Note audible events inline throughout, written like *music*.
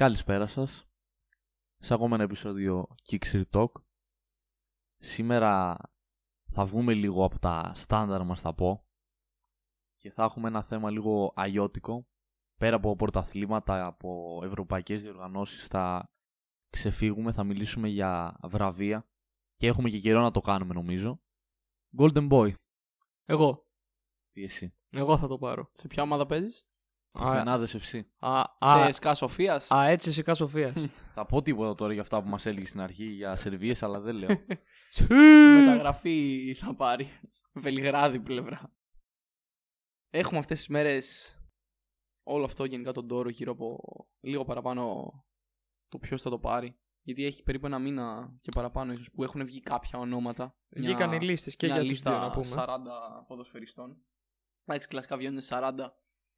Καλησπέρα σας. Σε ακόμα ένα επεισόδιο Kickstarter Talk. Σήμερα θα βγούμε λίγο από τα στάνταρ μας θα πω και θα έχουμε ένα θέμα λίγο αγιώτικο. Πέρα από πρωταθλήματα, από ευρωπαϊκές διοργανώσεις θα ξεφύγουμε, θα μιλήσουμε για βραβεία και έχουμε και καιρό να το κάνουμε νομίζω. Golden Boy, Εγώ. τι εσύ. Εγώ θα το πάρω. Σε ποια ομάδα παίζεις, Χριστιανάδες FC. Α, Σε α, ΣΚΑ Σοφίας; α, έτσι σε Σοφίας. *laughs* Θα πω τίποτα τώρα για αυτά που μας έλεγε στην αρχή για σερβίες, αλλά δεν λέω. *laughs* Μεταγραφή θα πάρει. Βελιγράδι πλευρά. Έχουμε αυτές τις μέρες όλο αυτό γενικά τον τόρο γύρω από λίγο παραπάνω το ποιος θα το πάρει. Γιατί έχει περίπου ένα μήνα και παραπάνω ίσως που έχουν βγει κάποια ονόματα. Βγήκαν Μια- οι λίστες και μια για τους λίστα δύο να πούμε. 40 ποδοσφαιριστών. Εντάξει, κλασικά βγαίνουν 40.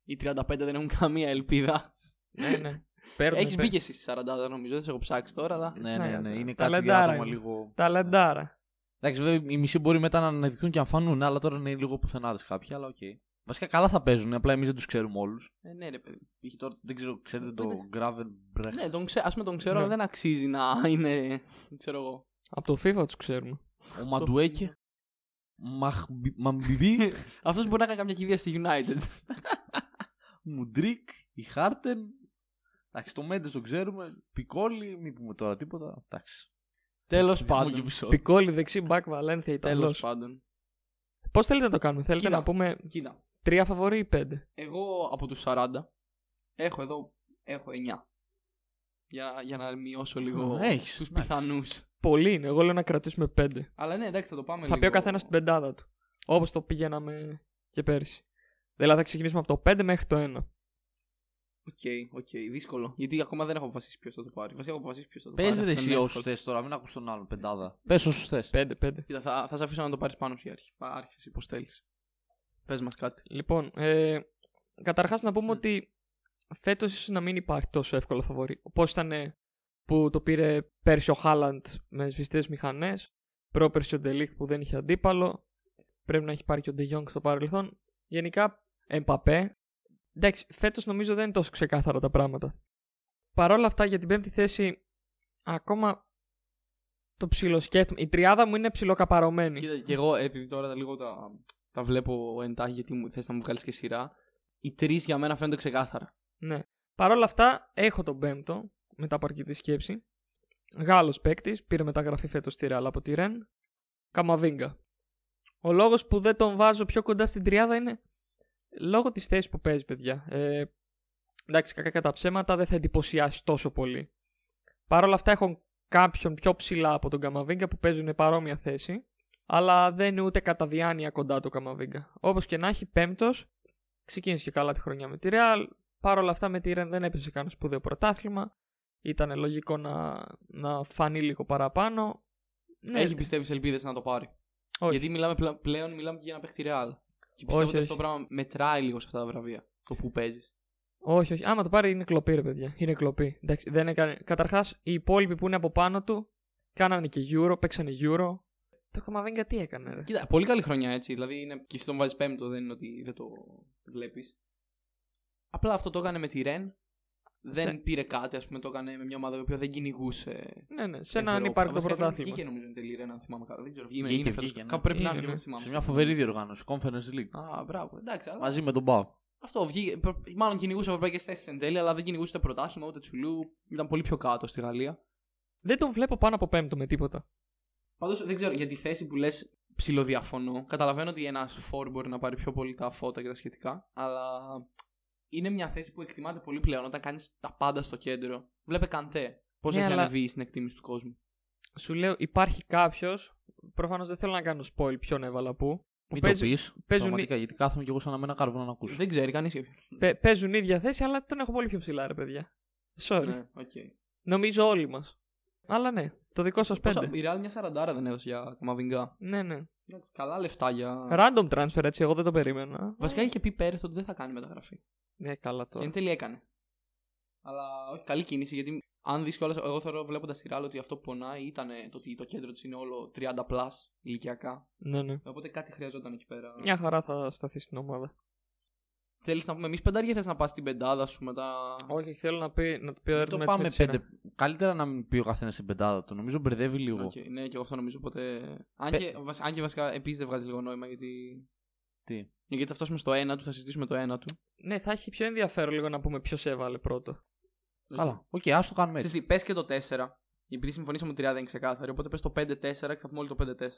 Οι 35 δεν έχουν καμία ελπίδα. ναι, ναι. *laughs* Παίρνουν, Έχεις μπει παίρνουν. και εσύ στις 40, δεν νομίζω, δεν σε έχω ψάξει τώρα, αλλά. ναι, ναι, ναι, Ναι, είναι κάτι ταλεντάρα άτομα είναι. λίγο... Ταλεντάρα. Εντάξει, βέβαια οι μισοί μπορεί μετά να αναδειχθούν και να φανούν, αλλά τώρα είναι λίγο πουθενάδες κάποιοι, αλλά οκ. Βασικά καλά θα παίζουν, απλά εμείς δεν τους ξέρουμε όλους. Ε, ναι, ρε παιδί. Είχε τώρα, δεν ξέρω, ξέρετε το Εντάξει. Gravel Ναι, τον ξέ, ας πούμε τον ξέρω, Ναι. αλλά δεν αξίζει να είναι. Δεν ξέρω εγώ. Από το FIFA τους ξέρουμε. Ο Μαντουέκε. Μαμπιμπί. *laughs* Αυτός μπορεί να κάνει καμιά κηδεία στη United. *laughs* Μουντρίκ. Η Χάρτεν. Εντάξει, το Μέντες τον ξέρουμε. Πικόλι, μην πούμε τώρα τίποτα. Εντάξει. Τέλος Έχουμε και πάντων. επεισόδιο. Πικόλι δεξί, μπακ Βαλένθια Τέλος Ιταλός. πάντων. Πώς θέλετε να το κάνουμε, θέλετε Κοίτα. να πούμε Κοίτα. τρία φαβορή ή πέντε; Εγώ από τους 40 έχω εδώ. Έχω 9. Για, για να μειώσω λίγο Α, έχεις, τους εντάξει. πιθανούς. Πολύ είναι, εγώ λέω να κρατήσουμε πέντε. Αλλά ναι, εντάξει, θα το πάμε Θα λίγο. πει ο καθένας την πεντάδα του. Όπως το πηγαίναμε και πέρσι. Δηλαδή θα ξεκινήσουμε από το 5 μέχρι το 1. OK, OK, δύσκολο. Γιατί ακόμα δεν έχω αποφασίσει ποιος θα το πάρει. Βασικά έχω αποφασίσει ποιος θα το Πες πάρει. ρε Αυτό εσύ είναι όσους εύκολο. θες τώρα, μην ακούς τον άλλον πεντάδα. Πες όσους θες. 5-5. Κοίτα, θα, θα σε αφήσω να το πάρεις πάνω σου για αρχή. Άρχισε πώς θέλεις. Πες μας κάτι. Λοιπόν, ε, καταρχάς να πούμε Μμ. ότι φέτος ίσως να μην υπάρχει τόσο εύκολο φαβορή. Όπως ήταν ε, που το πήρε πέρσι ο Χάλαντ με σβηστές μηχανές, πρόπερσι ο Ντελίχτ που δεν είχε αντίπαλο, πρέπει να έχει πάρει και ο Ντεγιόνγκ στο παρελθόν. Γενικά, Εμπαπέ. Εντάξει, φέτος νομίζω δεν είναι τόσο ξεκάθαρα τα πράγματα. Παρ' όλα αυτά, για την πέμπτη θέση, ακόμα το ψιλοσκέφτομαι. Η τριάδα μου είναι ψιλοκαπαρωμένη. Κοίτα, και εγώ επειδή τώρα λίγο τα, τα βλέπω εντάχει γιατί μου θες να μου βγάλεις και σειρά. Οι τρεις για μένα φαίνονται ξεκάθαρα. Ναι. Παρ' όλα αυτά, έχω τον πέμπτο, μετά από αρκετή σκέψη. Γάλλος παίκτης, πήρε μεταγραφή φέτος στη Ρεάλ από τη Ρεν. Καμαβίγκα. Ο λόγος που δεν τον βάζω πιο κοντά στην τριάδα είναι λόγω της θέσης που παίζει, παιδιά. Ε, εντάξει, κακά κατά ψέματα δεν θα εντυπωσιάσει τόσο πολύ. Παρ' όλα αυτά, έχω κάποιον πιο ψηλά από τον Καμαβίγκα που παίζουν παρόμοια θέση, αλλά δεν είναι ούτε κατά διάνοια κοντά του Καμαβίγκα. Όπως και να έχει, πέμπτος, ξεκίνησε και καλά τη χρονιά με τη Ρεάλ, Παρ' όλα αυτά με τη Ρεν δεν έπαιζε κανένα σπουδαίο πρωτάθλημα. Ήταν λογικό να, να φανεί λίγο παραπάνω. Ναι, Έχει πιστεύεις ελπίδες να το πάρει. Όχι. Γιατί μιλάμε πλα- πλέον μιλάμε και για ένα παίχτη ρεάλ. Και πιστεύω Όχι, ότι αυτό όχι. το πράγμα μετράει λίγο σε αυτά τα βραβεία. Το που παίζεις. όχι, όχι. Άμα το πάρει είναι κλοπή, ρε παιδιά. Είναι κλοπή. Εντάξει, δεν έκανε... Καταρχάς, οι υπόλοιποι που είναι από πάνω του κάνανε και Euro, παίξανε Euro. Το Καμαβίγκα τι έκανε, ρε; Κοίτα, πολύ καλή χρονιά έτσι. Δηλαδή είναι... και εσύ τον βάζεις πέμπτο, δεν είναι ότι δεν το βλέπεις. Απλά αυτό το έκανε με τη Ρεν. Δεν Σε- πήρε κάτι, ας πούμε, το έκανε με μια ομάδα η οποία δεν κυνηγούσε. Ναι, ναι, σε ένα Ευρώπη. ανυπάρκτο Βασικά πρωτάθλημα. Βγήκε νομίζω εν τέλει η Ρεν, αν θυμάμαι καλά. Δεν ξέρω. Είμαι, Βγήκε, είναι βγήκε, φέτος. ναι. Κάπου πρέπει να Είναι, είναι, ναι. δεν θυμάμαι. Σε μια φοβερή διοργάνωση, Conference League. Α, μπράβο. Εντάξει, αλλά... Μαζί με τον Μπάου. Αυτό βγήκε. προ- Μάλλον κυνηγούσε ευρωπαϊκέ θέσει εν τέλει, αλλά δεν κυνηγούσε ούτε πρωτάθλημα ούτε τσουλού. Ήταν πολύ πιο κάτω στη Γαλλία. Δεν τον βλέπω πάνω από πέμπτο με τίποτα. Πάντως δεν ξέρω για τη θέση που λες ψιλοδιαφωνώ. Καταλαβαίνω ότι ένας φόρ μπορεί να πάρει πιο πολύ τα φώτα και τα σχετικά. Αλλά είναι μια θέση που εκτιμάται πολύ πλέον όταν κάνεις τα πάντα στο κέντρο. Βλέπε καντέ. Πώς Ναι, έχει αλλά- ανεβεί στην εκτίμηση του κόσμου. Σου λέω, υπάρχει κάποιος. Προφανώς δεν θέλω να κάνω spoil ποιον έβαλα πού. που Μην το παίζει- πεις. παίζουν Πραγματικά, γιατί κάθομαι κι εγώ σαν να με ένα καρβούνο να ακούσω. Δεν ξέρει κανείς. Παι- παίζουν ίδια θέση, αλλά τον έχω πολύ πιο ψηλά, ρε παιδιά. Sorry. Ναι, οκ. Νομίζω όλοι μας. Αλλά ναι, το δικό σας Πόσα- πέντε. Η Real μια σαραντάρα δεν έδωσε για Καμαβινγκά. Ναι, ναι. Εντάξει, καλά λεφτά για. Random transfer έτσι, εγώ δεν το περίμενα. Βασικά είχε πει πέρυσι ότι δεν θα κάνει μεταγραφή. Ναι, καλά Και τώρα. εν τέλει έκανε. Αλλά όχι, καλή κίνηση γιατί αν δει κιόλας, εγώ θεωρώ βλέποντας τη Real ότι αυτό που πονάει ήταν το ότι το κέντρο της είναι όλο 30 plus ηλικιακά. Ναι, ναι. Οπότε κάτι χρειαζόταν εκεί πέρα. Μια χαρά θα σταθεί στην ομάδα. Θέλεις να πούμε εμείς πεντάρια ή θες να πας στην πεντάδα σου μετά; Όχι, θέλω να, πει, να το πει ο Το Έρντ με πάμε τη σειρά. πέντε. Καλύτερα να μην πει ο καθένας στην πεντάδα του. Νομίζω μπερδεύει λίγο. Οκ, ναι, και εγώ αυτό νομίζω ποτέ. Αν, Πε- και, βασ- αν και βασικά επίσης δεν βγάζει λίγο νόημα γιατί. Τι. Γιατί θα φτάσουμε στο ένα του, θα συζητήσουμε το ένα του. Ναι, θα έχει πιο ενδιαφέρον λίγο να πούμε ποιος έβαλε πρώτο. Καλά. Οκ, ας το κάνουμε έτσι. Ξέρεις τι, πες και το 4. Επειδή συμφωνήσαμε ότι 3 δεν είναι ξεκάθαρη. Οπότε πες το 5-4 και θα πούμε όλοι το 5-4.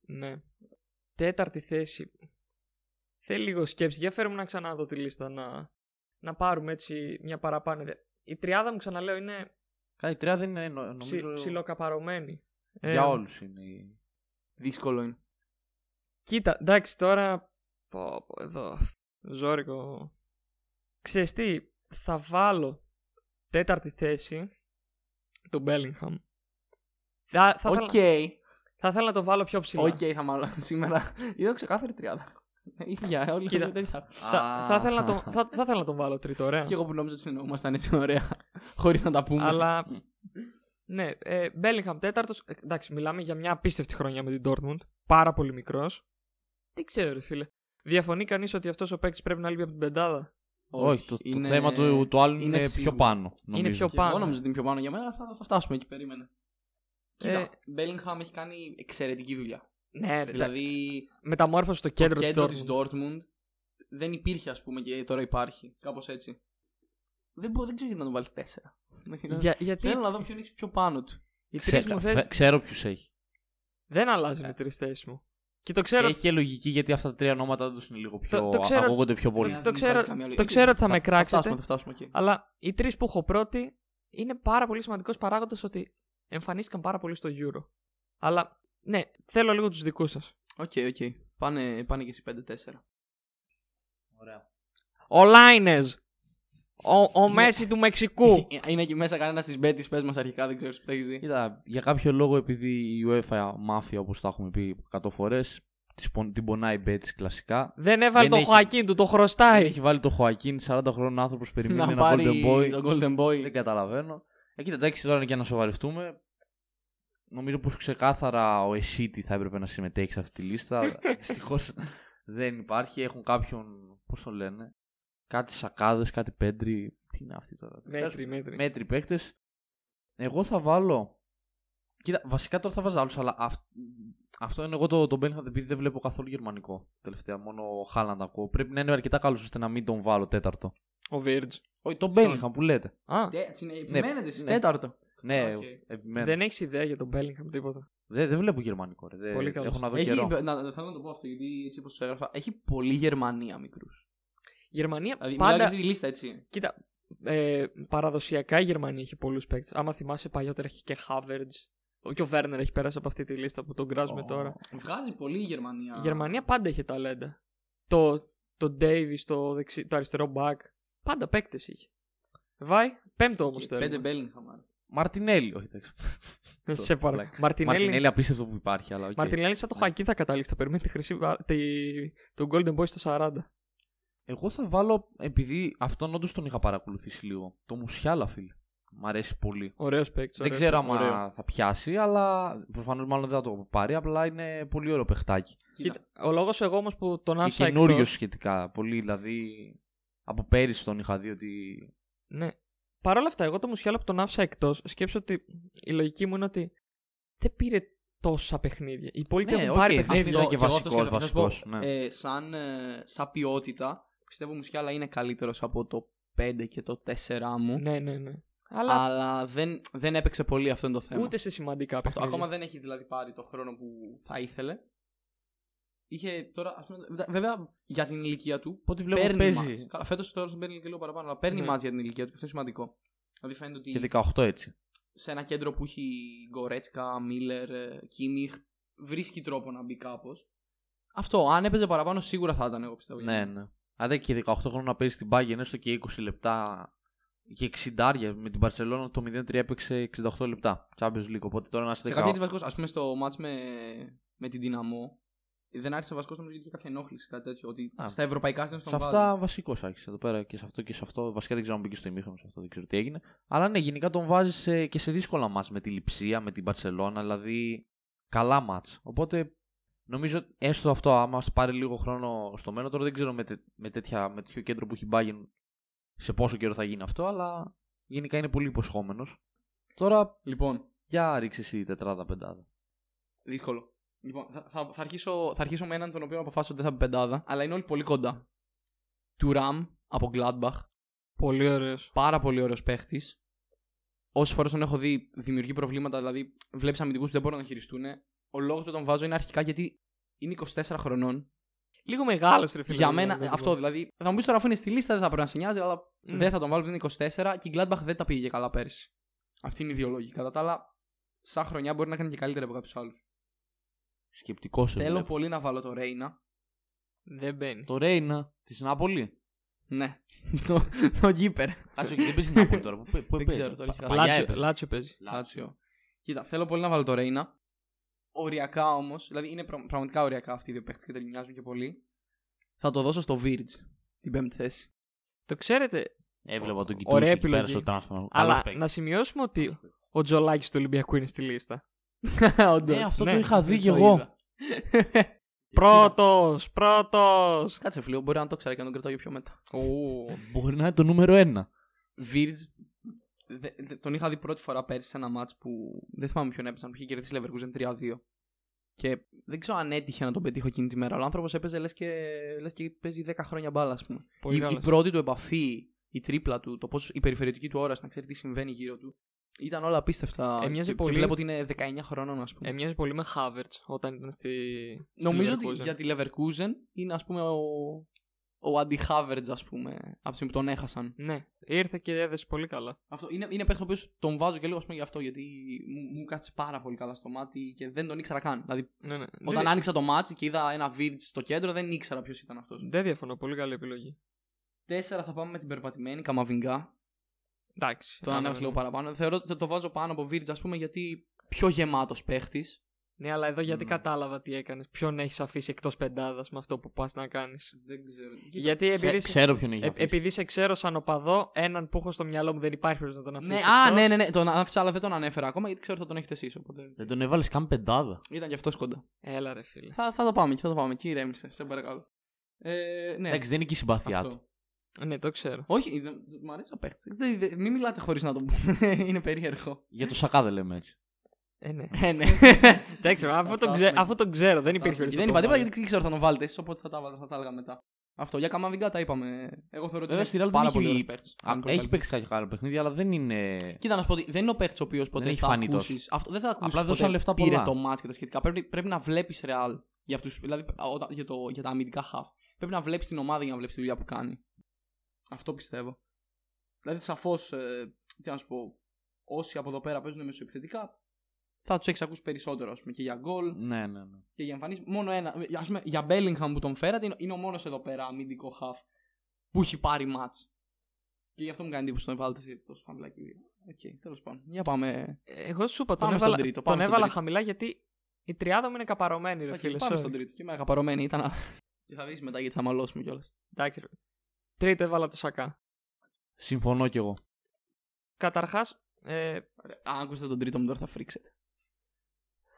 Ναι. Τέταρτη θέση. Θέλει λίγο σκέψη. Για φέρουμε να ξαναδώ τη λίστα να, να πάρουμε έτσι μια παραπάνω. ιδέα. Η τριάδα μου ξαναλέω είναι Κάτι τρία δεν είναι νο- ψι, νομίζω. ψιλοκαπαρωμένη. Για Ε, όλους είναι. η- Δύσκολο είναι. Κοίτα, εντάξει τώρα. Πω, πω, εδώ. Ζόρικο. Ξέρεις τι, θα βάλω τέταρτη θέση τον Bellingham. Θα, θα, Οκ. ήθελα, θα ήθελα να το βάλω πιο ψηλά. Οκ, θα μάλλον *laughs* σήμερα. Ήταν ξεκάθαρη τριάδα. *laughs* Ήφυγε όλοι Κοίτα. τέτοια. Θα, θα, ήθελα να τον, θα, θα ήθελα να τον βάλω τρίτο, ωραία. Και εγώ που νόμιζα ότι συνεννοούμασταν έτσι ωραία. *laughs* Χωρίς να τα πούμε. Αλλά. Ναι, ε, Bellingham τέταρτος. εντάξει, μιλάμε για μια απίστευτη χρονιά με την Dortmund. Πάρα πολύ μικρός. Τι ξέρω, ρε φίλε. Διαφωνεί κανείς ότι αυτός ο παίκτης πρέπει να λείπει από την πεντάδα; Όχι, το, το είναι- θέμα του, του άλλου είναι, είναι πιο σίγουρο. πάνω. Νομίζω. πιο Και πάνω. Εγώ νομίζω ότι είναι πιο πάνω για μένα, αλλά θα, θα φτάσουμε εκεί, περίμενε. Κοίτα, Ε, Bellingham έχει κάνει εξαιρετική δουλειά. Ναι, ρε, Δηλαδή, μεταμόρφωσε στο το κέντρο, κέντρο της της Dortmund. Dortmund δεν υπήρχε, ας πούμε, και τώρα υπάρχει. Κάπως έτσι. Δεν, μπορώ, δεν ξέρω γιατί να τον βάλεις τέσσερα. Για, γιατί Θέλω να δω ποιον έχεις πιο πάνω του. οι Ξέ- τρεις μου φε- θέσεις ξέρω ποιους έχει. δεν αλλάζουν οι τρεις θέσεις μου. Και το ξέρω, Και έχει και λογική γιατί αυτά τα τρία ονόματα τους είναι λίγο πιο. Το- το ξέρω- ακούγονται πιο πολύ. το Δεν ξέρω- βγάζει καμία το λογική. ξέρω ότι θα με Θα κράξετε. φτάσουμε, θα φτάσουμε εκεί. αλλά οι τρεις που έχω πρώτοι είναι πάρα πολύ σημαντικός παράγοντας ότι εμφανίστηκαν πάρα πολύ στο Euro. Αλλά ναι, θέλω λίγο τους δικούς σας. OK, OK. Πάνε, πάνε και εσύ 5-4. Ωραία. Ο Λάινες. Ο, ο Μέση του Μεξικού. *laughs* Είναι εκεί μέσα κανένας της Μπέτης, πες μας αρχικά, δεν ξέρω που το έχεις δει. Κοίτα, για κάποιο λόγο επειδή η UEFA μάφια όπως τα έχουμε πει 100 φορές, την πονάει η Μπέτης κλασικά. Δεν έβαλε Δεν τον έχει- Χωακίν του, το χρωστάει. Έχει βάλει το Χωακίν, 40 χρόνων άνθρωπος περιμένει Να ένα πάρει Golden Boy. τον Golden Boy. Δεν καταλαβαίνω. Ε, κοίτα, εντάξει, τώρα είναι και να σοβαρευτούμε. Νομίζω πως ξεκάθαρα ο Εσίτη θα έπρεπε να συμμετέχει σε αυτή τη λίστα. *laughs* Δυστυχώς δεν υπάρχει. Έχουν κάποιον. Πώς το λένε. Κάτι Σακάδες, κάτι Πέδρι. Τι είναι αυτή τώρα. Μέτριοι, μέτριοι. Μέτριοι παίκτες. Εγώ θα βάλω. Κοίτα, βασικά τώρα θα βάζω άλλους, αλλά αυ... αυτό είναι εγώ το, το Bellingham επειδή δεν βλέπω καθόλου γερμανικό. Τελευταία, μόνο ο Χάλαντ ακούω. Πρέπει να είναι αρκετά καλός ώστε να μην τον βάλω τέταρτο. Ο Βίρτζ. Όχι, τον Bellingham που λέτε. Α, Έτσι είναι, επιμένετε εσείς, ναι. τέταρτο. Ναι, Οκ. επιμένω. δεν έχεις ιδέα για τον Bellingham τίποτα. Δεν, δεν βλέπω γερμανικό. Ρε. Δεν, Πολύ καλός. Έχω να δω Έχει, καιρό. να, να- θέλω να το πω αυτό γιατί έτσι όπως το έγραφα. Έχει πολύ Γερμανία μικρούς. Η Γερμανία Δηλαδή, μιλάω για πάντα. αυτή τη λίστα έτσι. Κοίτα, ε, παραδοσιακά η Γερμανία έχει πολλούς παίκτες. Άμα θυμάσαι παλιότερα έχει και Χάβερτζ. Και ο Βέρνερ έχει πέρασει από αυτή τη λίστα που τον κράζουμε Ω. τώρα. Βγάζει πολύ η Γερμανία. Η Γερμανία πάντα είχε ταλέντα. Το, το Davis, το, δεξι, το αριστερό back. Πάντα παίκτες είχε. Βάη, πέμπτο όμως Και θέλουμε. Πέντε Bellingham. Μαρτινέλli, όχι εντάξει. Σε παρακαλώ. Μαρτινέλli. Μαρτινέλli, Μαρτινέλli απίστευτο που υπάρχει, αλλά. OK. Μαρτινέλι σαν το Χακί θα καταλήξει. Θα περιμένει τη χρυσή, βα- τη, τον Golden Boy στα 40. Εγώ θα βάλω, επειδή αυτόν όντως τον είχα παρακολουθήσει λίγο. Το Μουσιάλα, φίλε. Μ' αρέσει πολύ. Ωραίος παίκτης. δεν ξέρω αν ωραίο. θα πιάσει, αλλά προφανώς μάλλον δεν θα το πάρει. Απλά είναι πολύ ωραίο παιχτάκι. Κοίτα, ο λόγος εγώ όμως που τον Και άφησα καινούριο εκτός- σχετικά. Πολύ, δηλαδή. Από πέρυσι τον είχα δει ότι. Ναι. Παρ' όλα αυτά, εγώ το Μουσιάλα που τον άφησα εκτός, σκέψου ότι η λογική μου είναι ότι δεν πήρε τόσα παιχνίδια. Οι υπόλοιποι Ναι, έχουν οκ, πάρει αυτό παιχνίδια. είναι και εγώ αυτό βασικός, σκέφτομαι. Θα σου πω, βασικός, ναι. ε, σαν, ε, σαν ποιότητα, πιστεύω ο Μουσιάλα είναι καλύτερος από το 5 και το 4 μου. Ναι, ναι, ναι. Αλλά Αλλά δεν, δεν έπαιξε πολύ αυτό είναι το θέμα. ούτε σε σημαντικά Αυτό, παιχνίδια. ακόμα δεν έχει δηλαδή πάρει το χρόνο που θα ήθελε. Είχε τώρα, ας πούμε, βε- βέβαια για την ηλικία του. Πότε βλέπω παίρνει παίζει. ματς. Καλά, φέτος τώρα τον παίρνει και λίγο παραπάνω, αλλά παίρνει Ναι. ματς για την ηλικία του και αυτό είναι σημαντικό. Δηλαδή φαίνεται ότι Και 18 έτσι. σε ένα κέντρο που έχει Γκορέτσκα, Μίλλερ, ε, Κίμιχ, βρίσκει τρόπο να μπει κάπως. Αυτό, αν έπαιζε παραπάνω, σίγουρα θα ήταν εγώ πιστεύω. Ναι, ναι. Αν δεν και 18 χρόνια να παίζεις στην Bayern, έστω και 20 λεπτά και 60 με την Barcelona το 0-3 έπαιξε 68 λεπτά. Champions League. Οπότε τώρα να είστε Σε κάποια βασικό, ας πούμε στο match με, με την Δυναμό, δεν άρχισε βασικό νομίζω γιατί είχε κάποια ενόχληση, κάτι τέτοιο. Ότι Α. στα ευρωπαϊκά στέλνει Σε στον αυτά βασικός άρχισε εδώ πέρα και σε αυτό και σε αυτό. Βασικά δεν ξέρω αν μπήκε στο ημίχρονο σε αυτό, δεν ξέρω τι έγινε. Αλλά ναι, γενικά τον βάζει και σε δύσκολα μάτς με τη Λιψία, με την Barcelona, δηλαδή καλά μάτς. Οπότε Νομίζω έστω αυτό, άμα πάρει λίγο χρόνο στο μέλλον, τώρα δεν ξέρω με, τε- με, τέτοια, με τέτοιο κέντρο που έχει Bayern σε πόσο καιρό θα γίνει αυτό, αλλά γενικά είναι πολύ υποσχόμενος. Τώρα, Λοιπόν, για ρίξε εσύ τετράδα πεντάδα. δύσκολο. Λοιπόν, θα, θα, θα, αρχίσω, θα αρχίσω με έναν τον οποίο αποφάσισα ότι δεν θα πει πεντάδα, αλλά είναι όλοι πολύ κοντά. Του Ραμ από Gladbach. Πολύ ωραίος. Πάρα πολύ ωραίος παίχτης. Όσες φορές τον έχω δει, δημιουργεί προβλήματα. Δηλαδή, βλέπεις αμυντικούς που δεν μπορούν να χειριστούν. Ο λόγος που τον βάζω είναι αρχικά γιατί είναι 24 χρονών. Λίγο μεγάλος ρε φίλε. Για δηλαδή, μένα, δεν το αυτό πω. δηλαδή. Θα μου πεις τώρα, αφού είναι στη λίστα, δεν θα πρέπει να σε νοιάζει, αλλά Ναι. δεν θα τον βάλω επειδή είναι 24 και η Gladbach δεν τα πήγε καλά πέρσι. Αυτή είναι η ιδεολόγη. Κατά τα άλλα, σαν χρονιά μπορεί να κάνει και καλύτερα από κάποιους άλλους. Σκεπτικός σε Θέλω βλέπω. πολύ να βάλω το Ρέινα. Δεν μπαίνει. Το Ρέινα της Νάπολη. Ναι. *laughs* το, το Γκίπερ. Εντάξει, όχι, δεν παίζει η Νάπολη τώρα. Πού, πού Δεν παίζει; ξέρω, το έχει Πα- χάσει. παλιά Λάτσιο, έπαιζε. Λάτσιο παίζει. Λάτσιο. Κοίτα, θέλω πολύ να βάλω το Ρέινα. Οριακά όμως, δηλαδή είναι πρα- πραγματικά οριακά αυτοί οι δύο παίχτε και δεν μοιάζουν και πολύ. Θα το δώσω στο Virge την πέμπτη θέση. Το ξέρετε, Έβλεπα τον Ωραία κοιτούσε εκεί πέρα επιλογή. στο transfer. αλλά Καλός παίκτης. να σημειώσουμε ότι ο Τζολάκης του Ολυμπιακού είναι στη λίστα. Όντως. Ε, αυτό ναι, το είχα δει κι Το εγώ. *laughs* είδα. Πρώτο, πρώτος. Κάτσε φίλο, μπορεί να το ξέρω και να τον κρατάω για πιο μετά. Μπορεί να είναι το νούμερο ένα. Virge, δε- δε- τον είχα δει πρώτη φορά πέρσι σε ένα μάτς που δεν θυμάμαι ποιον έπαιζαν, που είχε κερδίσει Leverkusen 3-2. Και δεν ξέρω αν έτυχε να τον πετύχω εκείνη τη μέρα, αλλά ο άνθρωπος έπαιζε λες και, λες και παίζει 10 χρόνια μπάλα, ας πούμε. Πολύ η, η καλός. πρώτη του επαφή, η τρίπλα του, το πώς, η περιφερειακή του όραση, να ξέρει τι συμβαίνει γύρω του. Ήταν όλα απίστευτα. Έμοιαζε και, πολύ- και βλέπω ότι είναι 19 χρονών, ας πούμε. Ε, μοιάζει πολύ με Havertz όταν ήταν στη. στη Νομίζω ότι Leverkusen. για τη Leverkusen είναι ας πούμε ο, ο αντι-Havertz, ας πούμε, από τη στιγμή που τον έχασαν. Ναι, ήρθε και έδεσε πολύ καλά. Αυτό είναι, είναι παίχτης ο οποίος τον βάζω και λίγο ας πούμε, γι' αυτό, γιατί μου, μου κάτσε πάρα πολύ καλά στο μάτι και δεν τον ήξερα καν. Δηλαδή, Ναι, ναι. όταν δεν, άνοιξα το μάτι και είδα ένα Virge στο κέντρο, δεν ήξερα ποιος ήταν αυτός. δεν διαφωνώ, πολύ καλή επιλογή. Τέσσερα θα πάμε με την περπατημένη Καμαβιγκά. Εντάξει. Τον άμα ανέβασε δεν- λίγο παραπάνω. Θεωρώ ότι θα το βάζω πάνω από Virge, ας πούμε, γιατί πιο γεμάτος παίχτης. Ναι, αλλά εδώ γιατί Μμ. κατάλαβα τι έκανες. Ποιον έχεις αφήσει εκτός πεντάδας με αυτό που πας να κάνεις; Δεν ξέρω. Γιατί επειδή, Ξέ- ξέρω ποιον έχει ε, αφήσει. επειδή σε ξέρω σαν οπαδό, έναν που έχω στο μυαλό μου δεν υπάρχει περίπτωση να τον Ναι, αφήσει. α, εκτός. ναι, ναι, ναι. Τον άφησα, αλλά δεν τον ανέφερα ακόμα γιατί ξέρω ότι θα τον έχετε εσεί. Οπότε Δεν τον έβαλες καν πεντάδα. ήταν και αυτός κοντά. Έλα, ρε φίλε. Θα, θα το πάμε, θα το πάμε. Εκεί ηρέμησε, σε παρακαλώ. Ε, ναι, Εντάξει, δεν είναι εκεί η συμπάθειά του. αυτό. Ναι, το ξέρω. Όχι, δεν- μου αρέσει ο παίχτης. Μην μιλάτε χωρίς να το πούμε. *laughs* είναι περίεργο. Για το Σακά δεν λέμε έτσι. Ε, ναι. Ε, ναι. *laughs* Εντάξει, αφού Θα τον, ξέ, φτάσουμε αφού τον ξέρω, δεν υπήρχε Δεν περίπτωση. είπα να το τίποτα βάλω. γιατί ξέρω ότι θα τον βάλετε εσείς, οπότε θα τα, έβαλα- θα τα έλεγα μετά. Αυτό για Καμαβιγκά τα είπαμε. Εγώ θεωρώ ότι Βέβαια, είναι στη Real δεν πάρα έχει πολύ βγει- ωραίος παίχτης. Α, Αν πολύ Έχει καλή. παίξει κάποια άλλα παιχνίδια, αλλά δεν είναι. Κοίτα να σου πω ότι δεν είναι ο παίχτη ο οποίος ποτέ έχει θα φανεί ακούσεις. Αυτό δεν θα ακούσεις. Απλά δώσαν λεφτά πήρε πολλά. το match και τα σχετικά. Πρέπει, πρέπει να βλέπεις ρεάλ για, αυτούς, δηλαδή, όταν- για, το, για τα αμυντικά χαφ. Πρέπει να βλέπεις την ομάδα για να βλέπεις τη δουλειά που κάνει. Αυτό πιστεύω. Δηλαδή, σαφώς. Ε, τι να σου πω. Όσοι από εδώ πέρα παίζουν μεσοεπιθετικά, θα τους έχει ακούσει περισσότερο ας πούμε, και για γκολ Ναι, ναι, ναι. και για εμφανίσεις. Μόνο ένα. Ας πούμε, για Bellingham που τον φέρατε, είναι, είναι ο μόνος εδώ πέρα αμυντικό χαφ που έχει πάρει ματς. Και γι' αυτό μου κάνει εντύπωση να βάλετε σε τόσο χαμηλά κυρία. Οκ, τέλος πάντων. Για πάμε. Εγώ σου είπα, τον Πάμε στον έβαλα, τρίτο, τον πάμε στον έβαλα τρίτο. χαμηλά γιατί η τριάδα μου είναι καπαρωμένη, ρε Οκ, φίλε. πάμε sorry. στον τρίτο. Και εμένα καπαρωμένη ήταν. και θα δεις μετά γιατί θα μαλώσουμε κιόλας. Εντάξει, ρε. Τρίτο έβαλα το Σακά. Συμφωνώ κι εγώ. Καταρχάς, ε, Αν ακούσετε τον τρίτο μου τώρα θα φρίξετε.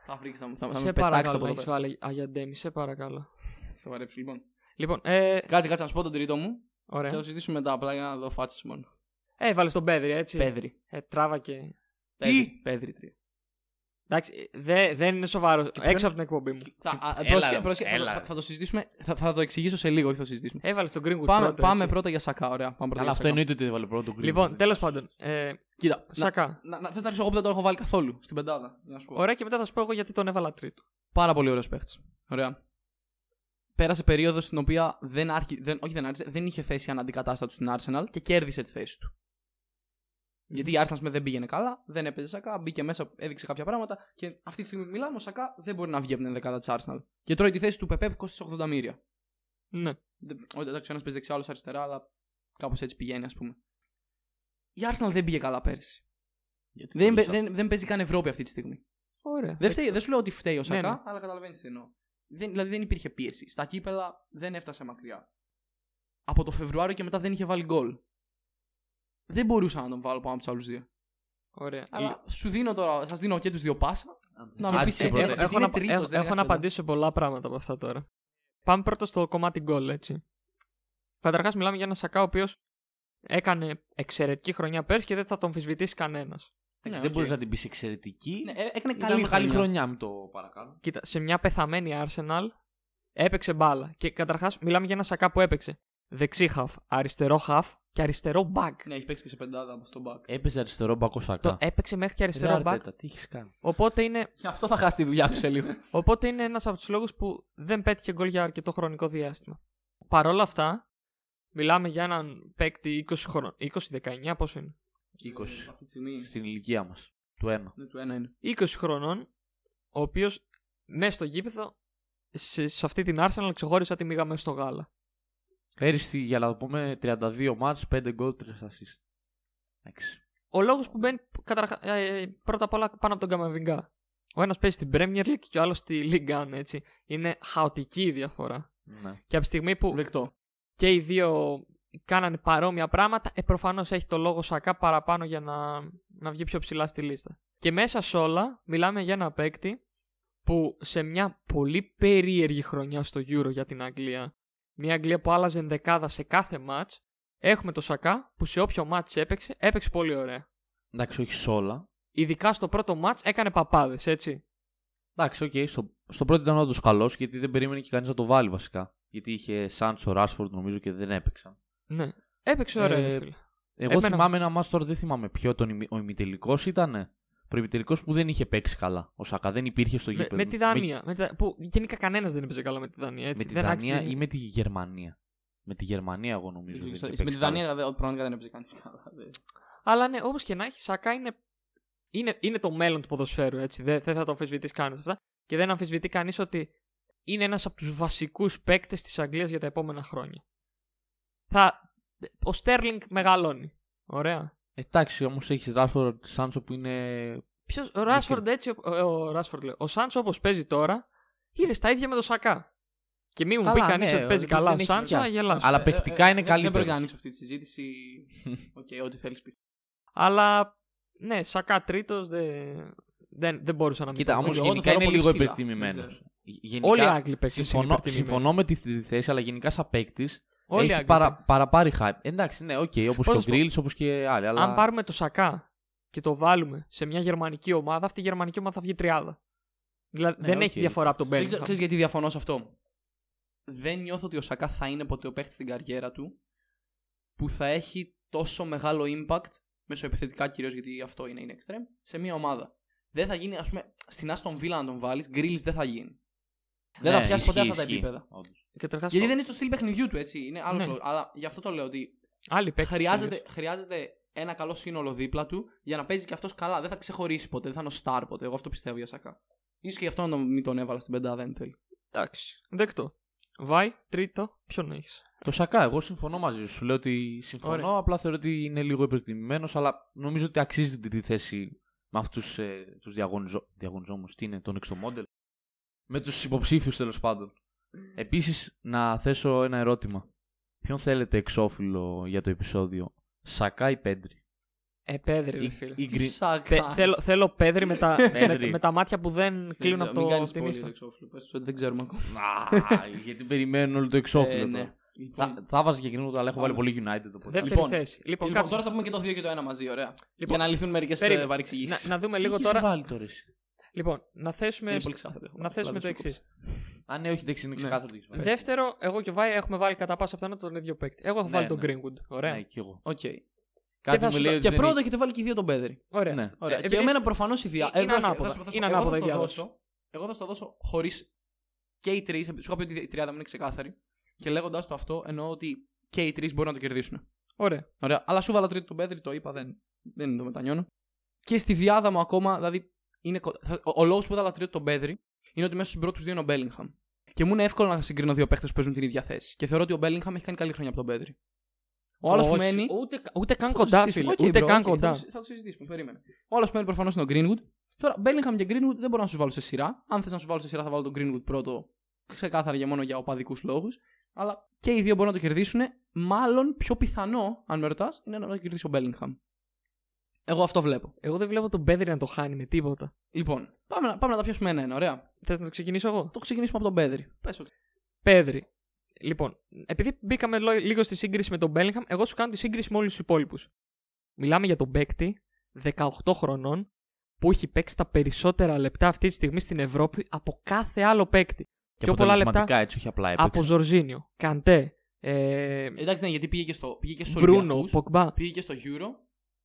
Θα φρίξετε, θα, θα, θα σε με πετάξετε παρακαλώ από να εδώ έχεις πέρα. βάλει Αντεγέμι, σε παρακαλώ. Θα βαρέψω λοιπόν. Λοιπόν, ε, Κάτσε, κάτσε να σου πω τον τρίτο μου και θα ωραία. το συζητήσουμε μετά απλά για να δω φάτσες μόνο. Ε, βάλε τον Πέδρι, έτσι. Πέδρι. Ε, τράβα και. Τι! Πέδρη τρία. Εντάξει, δε, δεν είναι σοβαρό. ποιον- Έξω από την εκπομπή μου. Θα, α, Έλα, πρόσεχε, ρε, πρόσεχε, θα- έλα, θα, ρε. θα το συζητήσουμε. Θα, θα το εξηγήσω σε λίγο, όχι θα το συζητήσουμε. Έβαλε τον Greenwood Πάμε, πρώτο, πάμε έτσι. πρώτα για Σακά, ωραία. Πάμε πρώτα Αλλά για αυτό Σακά. εννοείται ότι έβαλε πρώτο γκριν. Λοιπόν, τέλος πάντων. Ε, Κοίτα, να, Σακά. να, να, θες να αρχίσω εγώ που δεν τον έχω βάλει καθόλου στην πεντάδα. Για να σου πω. Ωραία, και μετά θα σου πω εγώ γιατί τον έβαλα τρίτο. Πάρα πολύ ωραίος παίχτης. Ωραία. Πέρασε περίοδο στην οποία δεν, άρχι, δεν, όχι δεν, άρχισε, δεν είχε θέση αναντικατάστατος στην Arsenal και κέρδισε τη θέση του. Γιατί η Arsenal ας πούμε, δεν πήγαινε καλά, δεν έπαιζε Σακά, μπήκε μέσα, έδειξε κάποια πράγματα και αυτή τη στιγμή που μιλάμε, ο Σακά δεν μπορεί να βγει από την δεκάδα της Arsenal. Και τρώει τη θέση του Πεπέ που κόστησε 80 μοίρια. Ναι. Δεν- όχι, Εντάξει, ένας παίζει δεξιά, άλλος αριστερά, αλλά κάπως έτσι πηγαίνει, ας πούμε. Η Arsenal δεν πήγε καλά πέρσι. Γιατί Δεν, το δεν, λες δεν, δεν παίζει καν Ευρώπη αυτή τη στιγμή. Ωραία. Δεν, φταίει, δεν σου λέω ότι φταίει ο Σακά, ναι. αλλά καταλαβαίνεις τι εννοώ. Δεν, δηλαδή δεν υπήρχε πίεση. Στα κύπελα δεν έφτασε μακριά. Από το Φεβρουάριο και μετά δεν είχε βάλει γκολ. Δεν μπορούσα να τον βάλω πάνω από τους άλλους δύο. Ωραία. Αλλά σου δίνω τώρα, σας δίνω και τους δύο πάσα. Να, Και Άρχισε έχω- πρώτα. έχω, Γιατί έχω είναι να, τρίτος, έχω- δεν είναι έχω να αυτός. απαντήσω σε πολλά πράγματα από αυτά τώρα. Πάμε πρώτα στο κομμάτι γκολ, έτσι. Καταρχάς, μιλάμε για ένα Σακά ο οποίος έκανε εξαιρετική χρονιά πέρσι και δεν θα τον αμφισβητήσει κανένας. Ναι, δεν οκ. μπορεί να την πεις εξαιρετική. Ναι, ε, έκανε Ήταν καλή μεγάλη χρονιά. χρονιά, μην το παρακάνω. Κοίτα, σε μια πεθαμένη Arsenal έπαιξε μπάλα. Και καταρχάς, μιλάμε για ένα Σακά που έπαιξε δεξί half, αριστερό half και αριστερό back. Ναι, έχει παίξει και σε πεντάδα στο back. Έπαιζε αριστερό μπακό Το σακά. έπαιξε μέχρι και αριστερό back. τι έχεις κάνει. Οπότε είναι, Γι' αυτό θα χάσει τη δουλειά του σε λίγο. οπότε είναι ένας από τους λόγους που δεν πέτυχε γκολ για αρκετό χρονικό διάστημα. Παρ' όλα αυτά, μιλάμε για έναν παίκτη 20 χρόνων. 20-19, πόσο είναι; 20 Αυτή τη στιγμή. στην ηλικία μας. Του ένα. Ναι, του ένα είναι. 20 χρονών, ο οποίος μέσα στο γήπεδο σε, σε αυτή την Arsenal ξεχώρισε τη μίγα μέσα στο γάλα. Πέρυσι, για να το πούμε, 32 μάτς, 5 γκολ, 3 assist. Εντάξει. Ο λόγος που μπαίνει καταρχά, ε, πρώτα απ' όλα πάνω από τον Καμαβιγκά. Ο ένας παίζει στην Premier League και ο άλλος στη League One, έτσι. Είναι χαοτική η διαφορά. Ναι. Και από τη στιγμή που Δεκτό. Και οι δύο κάνανε παρόμοια πράγματα, ε, προφανώς έχει το λόγο Σακά παραπάνω για να, να βγει πιο ψηλά στη λίστα. Και μέσα σε όλα, μιλάμε για ένα παίκτη που σε μια πολύ περίεργη χρονιά στο Euro για την Αγγλία, μια Αγγλία που άλλαζε ενδεκάδα σε κάθε ματς, έχουμε το Σακά που σε όποιο ματς έπαιξε, έπαιξε πολύ ωραία. Εντάξει, όχι σε όλα. Ειδικά στο πρώτο ματς έκανε παπάδες, έτσι. Εντάξει, οκ. Στο, στο πρώτο ήταν όντως καλός γιατί δεν περίμενε και κανείς να το βάλει βασικά. Γιατί είχε Σάντσο, Ράσφορντ νομίζω και δεν έπαιξαν. Ναι. Έπαιξε ωραία, Ε, ρε φίλε. Εγώ Εμένα- θυμάμαι ένα μάτς τώρα, δεν θυμάμαι ποιο. Τον, ημι- ο ημιτελικός ήταν. Προημιτελικός που δεν είχε παίξει καλά. Ο Σακά δεν υπήρχε στο Με, γήπεδο. με τη Δανία. Με, τη- που γενικά κανένας δεν έπαιζε καλά με τη Δανία. Με, Έτσι. με τη δεν Δανία άξιζε- ή με τη Γερμανία. Με τη Γερμανία, εγώ νομίζω. δεν είχε Με παίξει τη Δανία δε- πραγματικά δεν έπαιζε κανεί καλά. δε. Αλλά ναι, όπως και να έχει, Σακά είναι, είναι, είναι το μέλλον του ποδοσφαίρου. Έτσι. Δεν, δεν θα το αμφισβητήσει κανείς αυτά. Και δεν αμφισβητεί κανείς ότι είναι ένας από τους βασικούς παίκτες της Αγγλίας για τα επόμενα χρόνια. Θα, ο Στέρλινγκ μεγαλώνει. Ωραία. Εντάξει, όμως έχεις Ράσφορντ Σάντσο που είναι. Ποιος, ο Ράσφορντ έτσι, ο, ο, Ράσφορντ λέω, ο Σάντσο όπως παίζει τώρα, είναι στα ίδια με τον Σακά. Και μην μου πει Καλά, κανείς ναι, ότι παίζει δεν καλά ο έχει Σάντσο, πια. θα γελάσω. Αλλά Ε, παιχτικά ε, είναι δεν- Δεν καλύτερος. πρέπει να ανοίξω αυτή τη συζήτηση. *laughs* Οκ, ό,τι θέλεις πεις. Αλλά ναι, Σακά τρίτος δεν, δεν, δεν μπορούσα να μην Κοίτα, το πω. όμως εγώ το γενικά θεωρώ είναι πολύ λίγο ψηλά. υπερτιμημένο. Δεν ξέρω. Γενικά, Όλοι οι Άγγλοι παίκτες είναι συμφωνώ, υπερτιμημένοι. συμφωνώ με τη, τη θέση, αλλά γενικά σαν παίκτης Όλοι οι έχει Άγγλοι παρα, παίκτες. παραπάρει hype. Εντάξει, ναι, OK, okay, όπως και Πώς ο να σου πω; Γκρίλις, όπως και άλλοι. Αλλά... Αν πάρουμε το Σακά και το βάλουμε σε μια γερμανική ομάδα, αυτή η γερμανική ομάδα θα βγει τριάδα. Δηλαδή Ναι, δεν οκ. έχει διαφορά από τον Δεν Μπέλιγχαμ. ξέρω ξέρεις γιατί διαφωνώ σε αυτό. Δεν νιώθω ότι ο Σακά θα είναι ποτέ ο παίχτης στην καριέρα του που θα έχει τόσο μεγάλο impact, μεσοεπιθετικά κυρίως γιατί αυτό είναι, είναι extreme, σε μια ομάδα. Δεν θα γίνει, ας πούμε, στην Aston Villa να τον βάλεις, Grills δεν θα γίνει. Δεν θα Ναι, πιάσει ποτέ ισχύει, αυτά τα ισχύει, επίπεδα. όντως. Καταρχάς, Γιατί δεν είναι στο στυλ παιχνιδιού του, έτσι. Είναι άλλο Ναι. λόγο. Αλλά γι' αυτό το λέω ότι άλλοι παίκτες χρειάζεται, τελείως. χρειάζεται ένα καλό σύνολο δίπλα του για να παίζει και αυτός καλά. Δεν θα ξεχωρίσει ποτέ, δεν θα είναι ο star ποτέ. Εγώ αυτό πιστεύω για Σακά. σω και γι' αυτό να τον- μην τον έβαλα στην πεντάδα εν τέλει. Εντάξει, δεκτό. Βάη, τρίτο, ποιον έχεις; Το Σακά, εγώ συμφωνώ μαζί σου. Λέω ότι συμφωνώ, Ωραία. απλά θεωρώ ότι είναι λίγο υπερτιμημένος, αλλά νομίζω ότι αξίζει την τρίτη θέση με αυτούς ε, τους διαγωνιζό... διαγωνιζόμου. Τι είναι, τον έξω μόντελ. Με τους υποψήφιους τέλος πάντων. Επίσης, να θέσω ένα ερώτημα. Ποιον θέλετε εξώφυλλο για το επεισόδιο, Σακά ή Πέντρη; Ε, Πέδρη, ρε Ή- φίλε. ή Τι Γκρι- Σακά. Πε- θέλω, θέλω Πέδρη με τα, Πέδρη. *laughs* με, με τα μάτια που δεν κλείνουν από, Μην το, κάνεις από την spoiler ίστα. εξώφυλλο, πες τους ότι δεν ξέρουμε ακόμα. Α, γιατί περιμένουν όλο το εξώφυλλο Ε, τώρα. ναι. Λοιπόν, Θα, θα βάζα και εκείνο, αλλά έχω βάλει Πάμε. πολύ United. Οπότε. Δεύτερη Λοιπόν, θέση. Λοιπόν, λοιπόν, κάτσε. τώρα θα πούμε και το 2 και το 1 μαζί, ωραία. Λοιπόν, για να λυθούν μερικές περίμενε. παρεξηγήσεις. να, να δούμε Τι λίγο έχεις τώρα. βάλει τώρα εσύ; Λοιπόν, να θέσουμε, Είναι πολύ ξεκάθαρο. να θέσουμε το εξής. Α, ναι, όχι, εντάξει, είναι Ναι. ξεκάθαρο. τι έχεις βάλει. Δεύτερο, εγώ και ο Βάη έχουμε βάλει κατά πάσα πιθανότητα τον ίδιο παίκτη. Εγώ θα Ναι, βάλει ναι. τον Greenwood. Ωραία. Ναι, και εγώ. Οκ. Κάτι θα μου σου λέει το- ότι Και δεν πρώτο έχει- έχετε βάλει και οι δύο τον Πέδρι. Ωραία. Ναι. Ωραία. Ε, και επειδή εμένα είστε- προφανώς η δυάδα. είναι ανάποδα. Είναι ανάποδα η Εγώ θα δυάδα. το δώσω. Εγώ θα στο δώσω χωρίς. Και οι τρεις. Σου είχα πει ότι η τριάδα μου είναι ξεκάθαρη. Και λέγοντάς το αυτό, εννοώ ότι και οι τρεις μπορούν να το κερδίσουν. Ωραία. Ωραία. Αλλά σου βάλα τρίτο τον Πέδρι, το είπα, δεν, δεν το μετανιώνω. Και στη δυάδα μου ακόμα, δηλαδή. Είναι, κο- θα- ο, ο λόγος που έβαλα τρίτο τον Πέδρι είναι ότι μέσα στους πρώτους δύο είναι ο Μπέλιγχαμ. Και μου είναι εύκολο να συγκρίνω δύο παίχτες που παίζουν την ίδια θέση. Και θεωρώ ότι ο Μπέλιγχαμ έχει κάνει καλή χρονιά από τον Πέδρι. Ο άλλος που Όχι, μένει. Ούτε, ούτε καν Θα το κοντά, συζητήσουμε. φίλε. Οκ, ούτε bro, καν οκ, κοντά. Θα, το- θα το συζητήσουμε, περίμενε. Ο άλλος που μένει προφανώς είναι ο Greenwood. Τώρα, Bellingham και Greenwood δεν μπορώ να σου βάλω σε σειρά. Αν θες να σου βάλω σε σειρά, θα βάλω τον Greenwood πρώτο. Ξεκάθαρα για μόνο για οπαδικούς λόγους. Αλλά και οι δύο μπορούν να το κερδίσουν. Μάλλον πιο πιθανό, αν με ρωτάς, είναι να το κερδίσει ο Bellingham. Εγώ αυτό βλέπω. Εγώ δεν βλέπω τον Πέδρη να το χάνει με τίποτα. Λοιπόν, πάμε, να- πάμε να τα πιάσουμε ένα-ένα, ωραία. Θες να το ξεκινήσω εγώ; Το ξεκινήσουμε από τον Πέδρη. Πες το. Πέδρη. Λοιπόν, επειδή μπήκαμε λο- λίγο στη σύγκριση με τον Bellingham, εγώ σου κάνω τη σύγκριση με όλους τους υπόλοιπους. Μιλάμε για τον παίκτη 18 χρονών που έχει παίξει τα περισσότερα λεπτά αυτή τη στιγμή στην Ευρώπη από κάθε άλλο παίκτη. Και Πιο πολλά αποτελεσματικά έτσι, όχι απλά έπαιξε. Από Ζορζίνιο, Καντέ, ε, Εντάξει, ναι, γιατί πήγε και στο, πήγε και στο Μπρούνο, Ολυμπιακούς, Ποκμπά. πήγε και στο Euro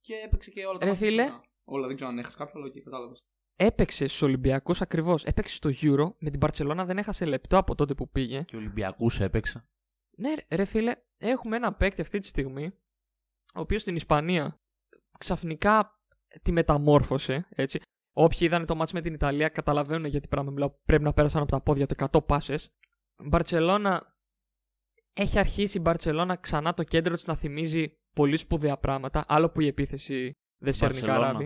και έπαιξε και όλα τα Ρε μάτια φίλε. ξανά. Όλα, δεν ξέρω αν έχασε κάποιο, αλλά εκεί κατάλαβες. Έπαιξε στους Ολυμπιακούς ακριβώς. Έπαιξε στο Euro. Με την Παρσελώνα δεν έχασε λεπτό από τότε που πήγε. Και Ολυμπιακούς έπαιξε. Ναι, ρε φίλε, έχουμε ένα παίκτη αυτή τη στιγμή, ο οποίος στην Ισπανία ξαφνικά τη μεταμόρφωσε, έτσι. Όποιοι είδαν το μάτς με την Ιταλία καταλαβαίνουν γιατί πράγμα μιλάω, πρέπει να πέρασαν από τα πόδια του 100 πάσες. Μπαρτσελώνα, έχει αρχίσει η Μπαρτσελώνα ξανά το κέντρο της να θυμίζει πολύ σπουδαία πράγματα, άλλο που η επίθεση δεν σέρνει Μπαρτσελώνα. καράβι.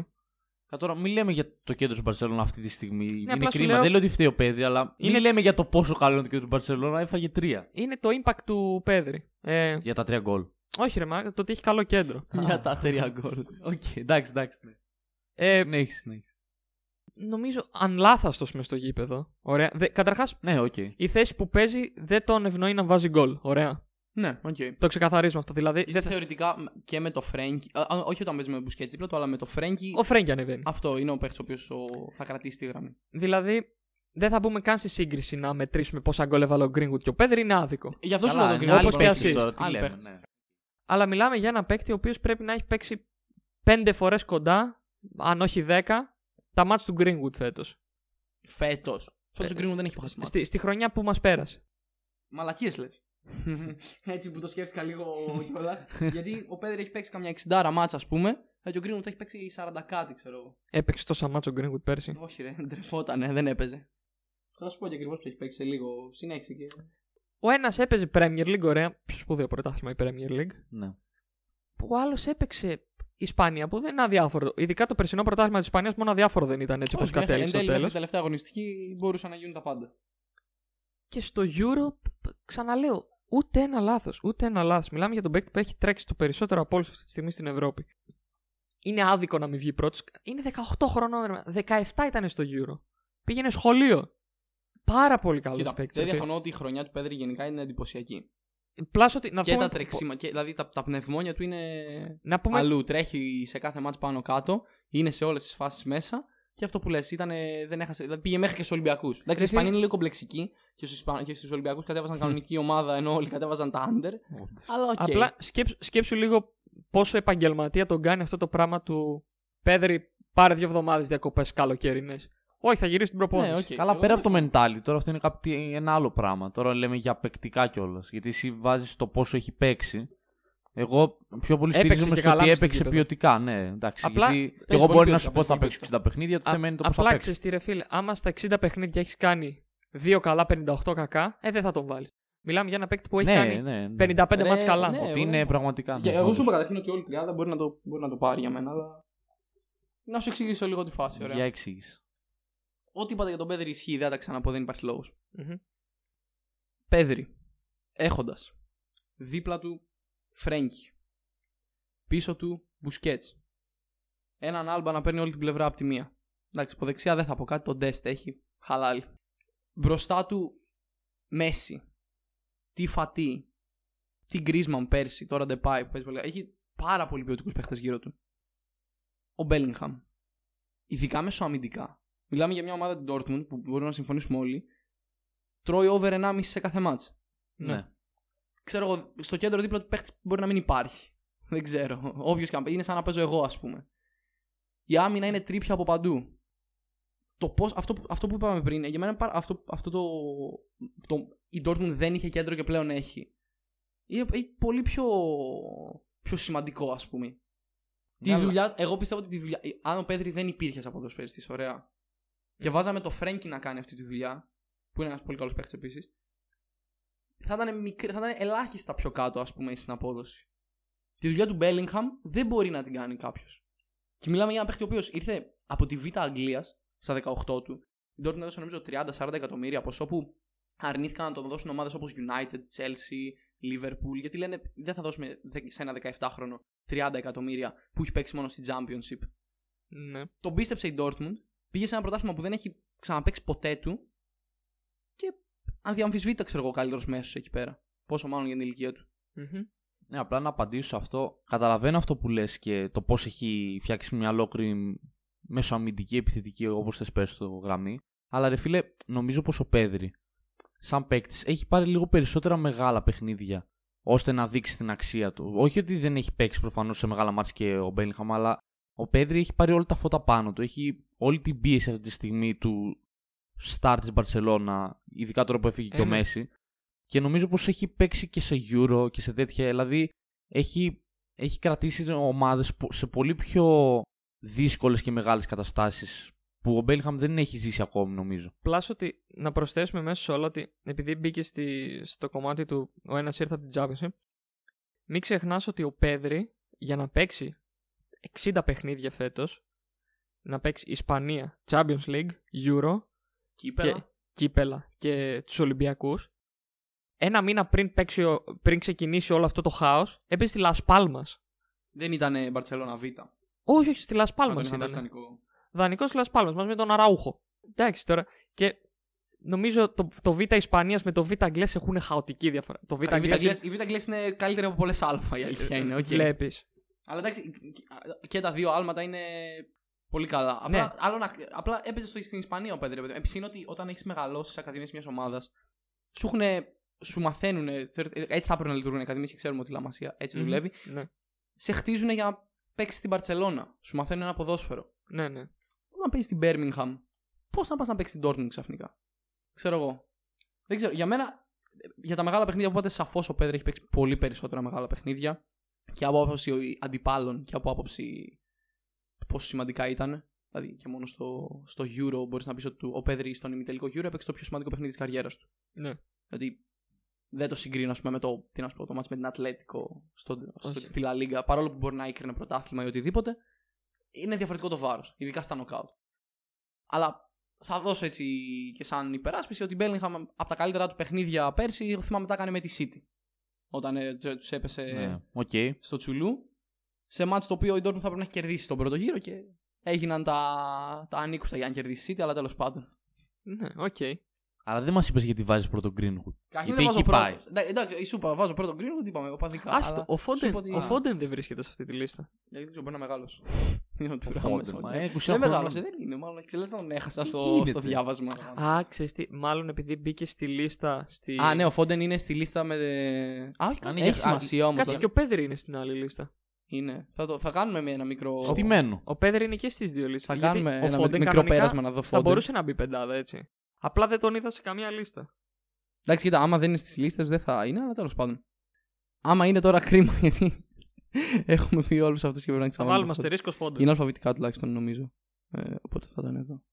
Α, τώρα μην λέμε για το κέντρο του Μπαρσελόνα αυτή τη στιγμή. είναι απλά σου κρίμα. λέω- Δεν λέω ότι φταίει ο Πέδρη, αλλά Είναι- μην λέμε για το πόσο καλό είναι το κέντρο του Μπαρσελόνα. Έφαγε τρία Είναι το impact του Πέδρη. Ε, για τα τρία γκολ. όχι ρε μα, το ότι έχει καλό κέντρο. *laughs* Για τα τρία γκολ. Οκ, εντάξει, εντάξει. ναι. Ε, Συνέχισε, συνέχισε. νομίζω αλάνθαστος μες στο γήπεδο. Ωραία. Δε, καταρχάς, Ναι, οκ. η θέση που παίζει δεν τον ευνοεί να βάζει γκολ. Ωραία. Ναι, οκ. Το ξεκαθαρίζουμε αυτό. Δηλαδή, Γιατί δεν θα... θεωρητικά μ, και με το Φρένκι. α, α, Όχι όταν παίζει με Μπουσκέτς δίπλα του, αλλά με το Φρένκι. ο Φρένκι ανεβαίνει. Αυτό είναι ο παίχτης ο οποίος θα κρατήσει τη γραμμή. Δηλαδή, δεν θα μπούμε καν στη σύγκριση να μετρήσουμε πόσα γκολ έβαλε ο Greenwood και ο Πέδρη είναι άδικο. Γι' αυτό σου Καλά, λέω τον είναι Greenwood. όπως άλλοι και παίκτες assist. τώρα, τι Άλλοι λέμε, παίκτες. ναι. Αλλά μιλάμε για ένα παίκτη ο οποίος πρέπει να έχει παίξει πέντε φορές κοντά, αν όχι δέκα, τα μάτς του Greenwood φέτος. Φέτος. Φέτος ο Ε, Greenwood δεν έχει χάσει. Στη, στη χρονιά που μας πέρασε. Μαλακίες λες. Έτσι που το σκέφτηκα λίγο κιόλας. Γιατί ο Πέδρη έχει παίξει καμιά 60 μάτσα, ας πούμε. Και ο Greenwood έχει παίξει 40 κάτι, ξέρω εγώ. Έπαιξε τόσα μάτς ο Greenwood πέρσι. Όχι, ρε, ντρεπότανε, δεν έπαιζε. Θα σου πω και ακριβώς που έχει παίξει σε λίγο. Συνέχισε και. Ο ένας έπαιζε Premier League, ωραία. Πιο σπουδαίο πρωτάθλημα η Premier League. Ναι. Που ο άλλος έπαιξε Ισπανία, που δεν είναι αδιάφορο. Ειδικά το περσινό πρωτάθλημα της Ισπανίας μόνο αδιάφορο δεν ήταν έτσι όπως Όχι, μέχρι- κατέληξε στο εν τέλει, μέχρι τέλος. την τελευταία αγωνιστική μπορούσαν να γίνουν τα πάντα. Και στο Euro, π- ξαναλέω, ούτε ένα λάθος. Ούτε ένα λάθος. Μιλάμε για τον παίκτη που έχει τρέξει το περισσότερο από όλους αυτή τη στιγμή στην Ευρώπη. Είναι άδικο να μην βγει πρώτος. Είναι 18 χρονών. ρε. 17 ήταν στο Euro. Πήγαινε σχολείο. Πάρα πολύ καλός Κοίτα, παίκτης. δεν διαφωνώ ότι η χρονιά του Πέδρη γενικά είναι εντυπωσιακή. Πλάσω ότι. Να και πούμε, τα τρεξίμα, και, δηλαδή τα, τα πνευμόνια του είναι Να πούμε. αλλού. Τρέχει σε κάθε μάτς πάνω κάτω, είναι σε όλες τις φάσεις μέσα. Και αυτό που λες, ήταν, δεν έχασε, δηλαδή πήγε μέχρι και στους Ολυμπιακούς. Εντάξει, η Εσύ- Ισπανία είναι λίγο κομπλεξική και στους Ισπα... και στους Ολυμπιακούς κατέβαζαν κανονική ομάδα ενώ όλοι κατέβαζαν τα under. Αλλά οκ. Απλά σκέψου, σκέψου λίγο πόσο επαγγελματία τον κάνει αυτό το πράγμα του Πέδρη. Πάρε δύο εβδομάδες διακοπές καλοκαιρινές. Όχι, θα γυρίσει την προπόνηση. Ναι, οκ. Καλά, Εγώ πέρα δεν από το mentality, τώρα αυτό είναι κάτι, ένα άλλο πράγμα. Τώρα λέμε για παικτικά κιόλας. Γιατί εσύ βάζεις το πόσο έχει παίξει. Εγώ πιο πολύ Έπαιξε στηρίζομαι και στο καλά ότι μες στο έπαιξε γήπεδο. ποιοτικά. Ναι, εντάξει. Απλά γιατί και παίζει εγώ πολύ μπορεί να ποιοτικά, σου πω ότι θα παίζει παίξει 60 παιχνίδια, το Α- θέμα είναι το πώς θα απλά παίξει. ξέρεις τι ρε φίλε, άμα στα 60 παιχνίδια έχεις κάνει 2 καλά, 58 κακά, ε, δεν θα τον βάλεις. Μιλάμε για ένα παίκτη που έχει Ναι, κάνει ναι, ναι. 55 Ρε, μάτς καλά. ναι. Ότι εγώ- είναι πραγματικά. Και ναι, εγώ όντως. σου είπα καταρχήν ότι όλη η τριάδα μπορεί να το, μπορεί να το πάρει για μένα, αλλά. Να σου εξηγήσω λίγο τη φάση, ωραία. Για εξήγηση. Ό,τι είπατε για τον Πέδρη ισχύει, δεν θα τα ξαναπώ, δεν υπάρχει λόγος. Μμμ. Πέδρη, έχοντας δίπλα του Φρέγκι, πίσω του Μπουσκέτς. Έναν άλμπα να παίρνει όλη την πλευρά από τη μία. Εντάξει, από δεξιά δεν θα πω κάτι, τον Ντέστ έχει χαλάλι. Μπροστά του Μέση, τι Φατί, τι Γκρίσμαν πέρσι, τώρα δεν πάει που παίζει πολύ. Έχει πάρα πολύ ποιοτικούς παίχτες γύρω του. Ο Μπέλιγχαμ. Ειδικά μεσοαμυντικά. Μιλάμε για μια ομάδα την Dortmund που μπορούμε να συμφωνήσουμε όλοι. Τρώει over 1,5 σε κάθε μάτς. Ναι. Ξέρω εγώ, στο κέντρο δίπλα του παίχτης μπορεί να μην υπάρχει. Δεν ξέρω. *laughs* Όποιος και αν είναι σαν να παίζω εγώ, ας πούμε. Η άμυνα είναι τρίπια από παντού. Το πώς, αυτό, που- αυτό που είπαμε πριν, για μένα είναι πάρα- αυτό, αυτό το, το. Η Dortmund δεν είχε κέντρο και πλέον έχει. Είναι, είναι πολύ πιο, πιο σημαντικό, ας πούμε. Τη Ναι, αλλά- δουλειά, εγώ πιστεύω ότι τη δουλειά. Αν ο Πέδρη δεν υπήρχε σαν ποδοσφαιριστή, ωραία. Και βάζαμε το Φρέγκι να κάνει αυτή τη δουλειά, που είναι ένας πολύ καλός παίχτης επίσης, θα ήταν, μικρή, θα ήταν ελάχιστα πιο κάτω, ας πούμε, στην απόδοση. Τη δουλειά του Bellingham δεν μπορεί να την κάνει κάποιος. Και μιλάμε για ένα παίχτη ο οποίος ήρθε από τη Β' Αγγλίας στα 18 του. Η Dortmund έδωσε νομίζω 30-40 εκατομμύρια ποσό που αρνήθηκαν να τον δώσουν ομάδες όπως United, Chelsea, Liverpool, γιατί λένε δεν θα δώσουμε δε- σε ένα 17χρονο 30 εκατομμύρια που έχει παίξει μόνο στη Championship. Ναι. Τον πίστεψε η Dortmund, πήγε σε ένα πρωτάθλημα που δεν έχει ξαναπέξει ποτέ του και αδιαμφισβήτητα ξέρω εγώ ο καλύτερος μέσος εκεί πέρα. Πόσο μάλλον για την ηλικία του. Μμμ. Ναι, απλά να απαντήσω σε αυτό. Καταλαβαίνω αυτό που λες και το πώς έχει φτιάξει μια ολόκληρη μεσοαμυντική επιθετική, όπως θες πες στο γραμμή. Αλλά ρε φίλε, νομίζω πως ο Πέδρη, σαν παίκτης, έχει πάρει λίγο περισσότερα μεγάλα παιχνίδια ώστε να δείξει την αξία του. Όχι ότι δεν έχει παίξει προφανώς σε μεγάλα μάτια και ο Μπέλιγχαμ, αλλά ο Πέδρη έχει πάρει όλα τα φώτα πάνω του. Έχει όλη την πίεση αυτή τη στιγμή του στάρ της Μπαρσελώνα, ειδικά τώρα που έφυγε και Ε, ο ναι. Μέση. Και νομίζω πως έχει παίξει και σε Euro και σε τέτοια. Δηλαδή έχει, έχει κρατήσει ομάδες πο- σε πολύ πιο δύσκολες και μεγάλες καταστάσεις που ο Μπέλιγχαμ δεν έχει ζήσει ακόμη νομίζω. Πλάς ότι να προσθέσουμε μέσα σε όλα ότι επειδή μπήκε στη, στο κομμάτι του ο ένας ήρθε από την Championship, μην ξεχνάς ότι ο Πέδρη για να παίξει 60 παιχνίδια φέτος, να παίξει Ισπανία, Champions League, Euro, κύπελλα. και κύπελλα και τους Ολυμπιακούς, ένα μήνα πριν, παίξει, ο- πριν ξεκινήσει όλο αυτό το χάος, έπαιζε στη Las Palmas. Δεν ήταν Μπαρσελόνα Β. Όχι, όχι, στη Las Να Palmas τον είχαν δώσει ήταν. δανεικό. Δανεικός Las Palmas μαζί με τον Αραούχο. Εντάξει τώρα. Και νομίζω το, το Β Ισπανίας με το Β Αγγλίας έχουν χαοτική διαφορά. Το Β Η Β' Αγγλίας Αγγλίας- Η Β' Αγγλίας είναι καλύτερη από πολλές Α. Η αλήθεια είναι. οκ. βλέπεις. Αλλά εντάξει, και τα δύο άλματα είναι πολύ καλά. Απλά, Ναι. άλλο να, απλά έπαιζες στο, στην Ισπανία ο Πέντρε. Επίσης είναι ότι όταν έχεις μεγαλώσεις στις ακαδημίες μιας ομάδας, σου, έχουνε- σου μαθαίνουν. Έτσι θα πρέπει να λειτουργούν οι ακαδημίες και ξέρουμε ότι η Λαμασία έτσι Μμμ. δουλεύει. Ναι, Σε χτίζουν για να παίξεις στην Παρσελώνα. Σου μαθαίνουν ένα ποδόσφαιρο. ναι, ναι. Όταν παίζεις στην Birmingham, πώς να πας να παίξεις στην Dortmund ξαφνικά; Ξέρω εγώ. Δεν ξέρω. Για μένα, για τα μεγάλα παιχνίδια που είπατε, σαφώς ο Πέδρε έχει παίξει πολύ περισσότερα μεγάλα παιχνίδια. Και από άποψη αντιπάλων και από άποψη του πόσο σημαντικά ήταν. Δηλαδή και μόνο στο, στο Euro μπορείς να πεις ότι ο Πέδρη στον ημιτελικό Euro έπαιξε το πιο σημαντικό παιχνίδι της καριέρας του. ναι. Δηλαδή δεν το συγκρίνω ας πούμε, με το, τι να σου πω, το μάτς με την Ατλέτικο στο, στο, Όχι. στη La Liga, παρόλο που μπορεί να έκρινε πρωτάθλημα ή οτιδήποτε, είναι διαφορετικό το βάρος, ειδικά στα νοκάουτ. Αλλά θα δώσω έτσι και σαν υπεράσπιση ότι η Bellingham από τα καλύτερα του παιχνίδια πέρσι, εγώ θυμάμαι τα έκανε με τη City. Όταν ε, τους έπεσε Ναι, οκ. στο Τσουλού, σε ματς το οποίο η Dortmund θα πρέπει να έχει κερδίσει τον πρώτο γύρο και έγιναν τα, τα ανήκουστα για να κερδίσει η City, αλλά τέλος πάντων. Ναι, οκ. Αλλά δεν μας είπες γιατί βάζεις πρώτο Greenwood. Καταρχήν Γιατί δεν βάζω εκεί πρώτο. πάει. Εντάξει, Εντάξει, η Σούπα βάζω πρώτο Greenwood, τι είπαμε, οπαδικά. Άστο, αλλά ο, σου είπα Φόντεν, ότι- ο Φόντεν δεν βρίσκεται σε αυτή τη λίστα. Γιατί δεν ξέρω, μπορεί να μεγάλος. *laughs* Είναι ότι Ο γράφουμε Foden, σε μα, όλα. ε, 20 Δεν χρονών. μεγάλωσε, δεν είναι. Μάλλον ξέρει να τον έχασα Τι στο, γίνεται; στο διάβασμα. Α, ξέρεις τι, μάλλον επειδή μπήκε στη λίστα. Στη... Α, ναι, ο Φόντεν είναι στη λίστα με. Α, όχι, Αν έχει είχε- σημασία όμως. Κάτσε και ο Πέδρη είναι στην άλλη λίστα. Είναι. Θα, το, θα κάνουμε με ένα μικρό. Στημένο. Ο Πέδρη είναι και στις δύο λίστε. Θα κάνουμε ένα Φόντεν μικρό κανονικά πέρασμα να δω Θα Φόντεν. μπορούσε να μπει πεντάδα έτσι. Απλά δεν τον είδα σε καμία λίστα. Εντάξει, κοίτα, άμα δεν είναι στις λίστες δεν θα είναι, αλλά τέλος πάντων. Άμα είναι τώρα κρίμα, *laughs* γιατί έχουμε πει όλους αυτούς και πρέπει να Θα ξαναβάλουμε. βάλουμε αστερίσκο Φόντεν. Είναι αλφαβητικά τουλάχιστον νομίζω. Ε, οπότε θα ήταν εδώ.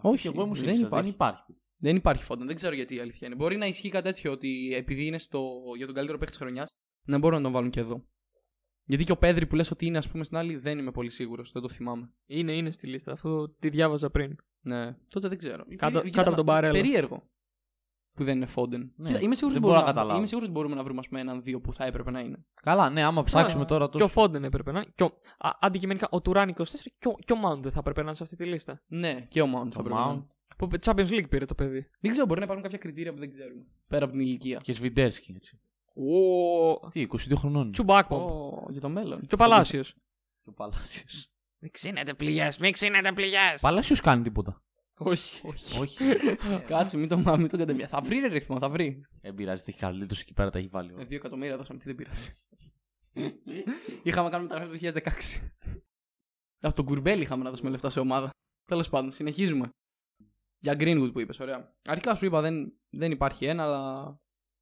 Όχι, εγώ ήμουν δεν δεν, υπάρχει. δεν υπάρχει. Δεν υπάρχει Φόντεν, δεν ξέρω γιατί η αλήθεια είναι. Μπορεί να ισχύει κάτι τέτοιο ότι επειδή είναι στο, για τον καλύτερο παίκτη της χρονιάς, να μπορούν να τον βάλουν και εδώ. Γιατί και ο Πέδρη που λες ότι είναι, ας πούμε, στην άλλη, δεν είμαι πολύ σίγουρος. Δεν το θυμάμαι. Είναι, είναι στη λίστα. Αυτό τη διάβαζα πριν. Ναι, τότε δεν ξέρω. Κάτω- Κοίτα, κάτω από τον Μπαρέλο. Περίεργο. Που δεν είναι Φόντεν. Ναι, Κοίτα, είμαι σίγουρος δεν ότι, μπορώ μπορούμε να να, καταλάβω. είμαι σίγουρος ότι μπορούμε να βρούμε ας πούμε, έναν-δύο που θα έπρεπε να είναι. Καλά, ναι, άμα ψάξουμε Α, τώρα Και ο τόσο. Φόντεν έπρεπε να. Και ο, α, αντικειμενικά, ο Τουράν 24 και ο, και ο Mount δεν θα έπρεπε να είναι σε αυτή τη λίστα. Ναι, και ο Mount θα Το πρέπει να Mount. είναι. Που Champions League πήρε το παιδί. Δεν ξέρω, μπορεί να υπάρχουν κάποια κριτήρια που δεν ξέρουμε. Πέρα από την ηλικία. Και Σβιντέρσκι. Έτσι. Ο Τι, 22 χρονών. είναι. Τσουμπάκμο. Ω, για το μέλλον. Και ο Παλάσιος. Το Παλάσιος. Μην ξύνετε πληγές, μην ξύνετε πληγές. Παλάσιος κάνει τίποτα. Όχι. Όχι. Κάτσε, μην τον, μην τον κατεμιά. Θα βρει ρε ρυθμό, θα βρει. Δεν πειράζει, τι έχει καλύτερο εκεί πέρα, τα έχει βάλει. Με 2 εκατομμύρια δώσαμε, τι δεν πειράζει. είχαμε κάνει μεταγραφή το 2016. Από τον Κουρμπέλ είχαμε να δώσουμε λεφτά σε ομάδα. Τέλος πάντων, συνεχίζουμε. Για Greenwood που είπες, ωραία. Αρχικά σου είπα δεν, δεν υπάρχει ένα, αλλά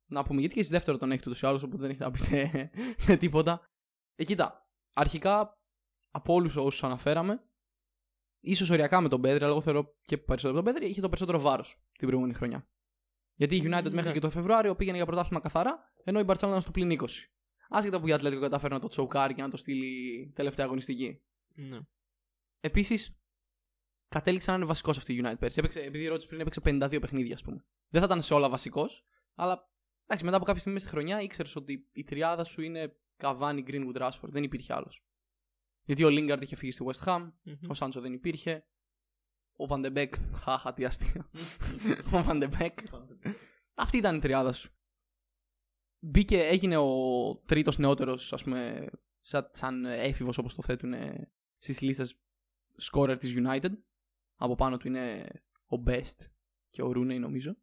να πούμε γιατί και εσεί δεύτερο τον έχετε ούτω ή άλλω, οπότε δεν έχετε να πείτε *laughs* τίποτα. Ε, κοίτα, αρχικά από όλους όσους αναφέραμε, ίσως οριακά με τον Πέδρη, αλλά εγώ θεωρώ και περισσότερο από τον Πέδρη, είχε το περισσότερο βάρος την προηγούμενη χρονιά. Γιατί η United Ναι. μέχρι και το Φεβρουάριο πήγαινε για πρωτάθλημα καθαρά, ενώ η Barcelona ήταν στο πλήν 20. Άσχετα που η Ατλέτικο κατάφερε να το τσοκάρει και να το στείλει τελευταία αγωνιστική. Ναι. Επίσης, κατέληξε να είναι βασικός αυτή η United πέρσι. Έπαιξε, επειδή ρώτησε πριν, έπαιξε 52 παιχνίδια, ας πούμε. Δεν θα ήταν σε όλα βασικός, αλλά εντάξει, μετά από κάποια στιγμή στη χρονιά ήξερες ότι η τριάδα σου είναι Καβάνι, Greenwood, Rashford. Δεν υπήρχε άλλος. Γιατί ο Lingard είχε φύγει στη West Ham, Μμμ. ο Σάντσο δεν υπήρχε. Ο Φαν ντε Μπεκ. Χάχα, *laughs* τι αστείο. ο Φαν ντε Μπεκ. Αυτή ήταν η τριάδα σου. Μπήκε, έγινε ο τρίτος νεότερος, ας πούμε, σαν, σαν έφηβος όπως το θέτουν στις λίστες scorer της United. Από πάνω του είναι ο Best και ο Rooney νομίζω.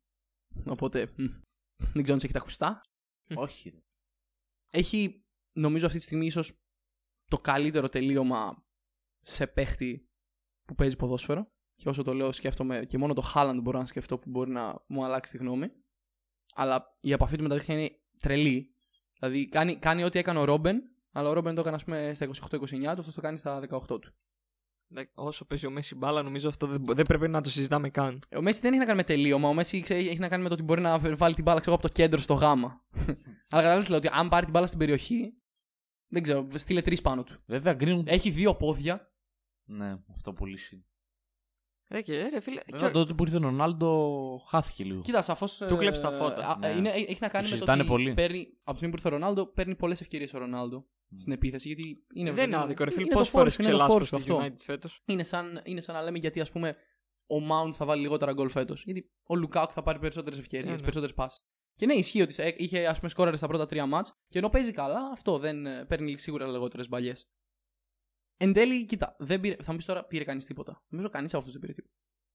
Οπότε μ, δεν ξέρω αν έχεις τα ακουστά. Όχι. ρε. Έχει νομίζω αυτή τη στιγμή ίσως το καλύτερο τελείωμα σε παίχτη που παίζει ποδόσφαιρο. Και όσο το λέω σκέφτομαι και μόνο το Haaland μπορώ να σκεφτώ που μπορεί να μου αλλάξει τη γνώμη. Αλλά η επαφή του με τα δίχτυα είναι τρελή. Δηλαδή κάνει, κάνει ό,τι έκανε ο Ρόμπεν, αλλά ο Ρόμπεν το έκανε ας πούμε στα 28-29 του, αυτός το κάνει στα 18 του. Ναι, Όσο παίζει ο Μέση μπάλα, νομίζω αυτό δεν, δεν πρέπει να το συζητάμε καν. Ο Μέση δεν έχει να κάνει με τελείωμα. Ο Μέση ξέρει, έχει να κάνει με το ότι μπορεί να βάλει την μπάλα ξέρω, από το κέντρο στο γάμα. *laughs* αλλά καταλαβαίνετε λέω ότι αν πάρει την μπάλα στην περιοχή, δεν ξέρω, στείλε τρεις πάνω του. Βέβαια, Greenwood. Έχει δύο πόδια. Ναι, αυτό πολύ συν. Ρε, και, ρε φίλε. Βέβαια, και- τότε που ήρθε ο Ρονάλντο χάθηκε λίγο. Κοίτα, σαφώς. Του κλέψει τα φώτα. Ναι. είναι, έχει να κάνει με το συζητάνε ότι πολύ. παίρνει, από τη στιγμή που ήρθε ο Ρονάλντο, παίρνει πολλές ευκαιρίες ο Ρονάλντο στην επίθεση. Γιατί είναι, δεν είναι άδικο, ρε φίλε. είναι το Πόσες φορές force, είναι το ξελάσπω force στο αυτό. United φέτος; Είναι σαν, είναι σαν να λέμε γιατί ας πούμε ο Mount θα βάλει λιγότερα γκολ φέτος. Γιατί ο Λουκάκου θα πάρει περισσότερες ευκαιρίες, Ναι, ναι. περισσότερες πάσει. Και ναι, ισχύει ότι σε- είχε ας πούμε σκόραρε στα πρώτα τρία μάτς και ενώ παίζει καλά, αυτό δεν ε, παίρνει σίγουρα λιγότερες μπαλιές. Εν τέλει, κοίτα, δεν πήρε, θα μου πεις τώρα πήρε κανείς τίποτα. Νομίζω κανείς από αυτούς δεν πήρε τίποτα.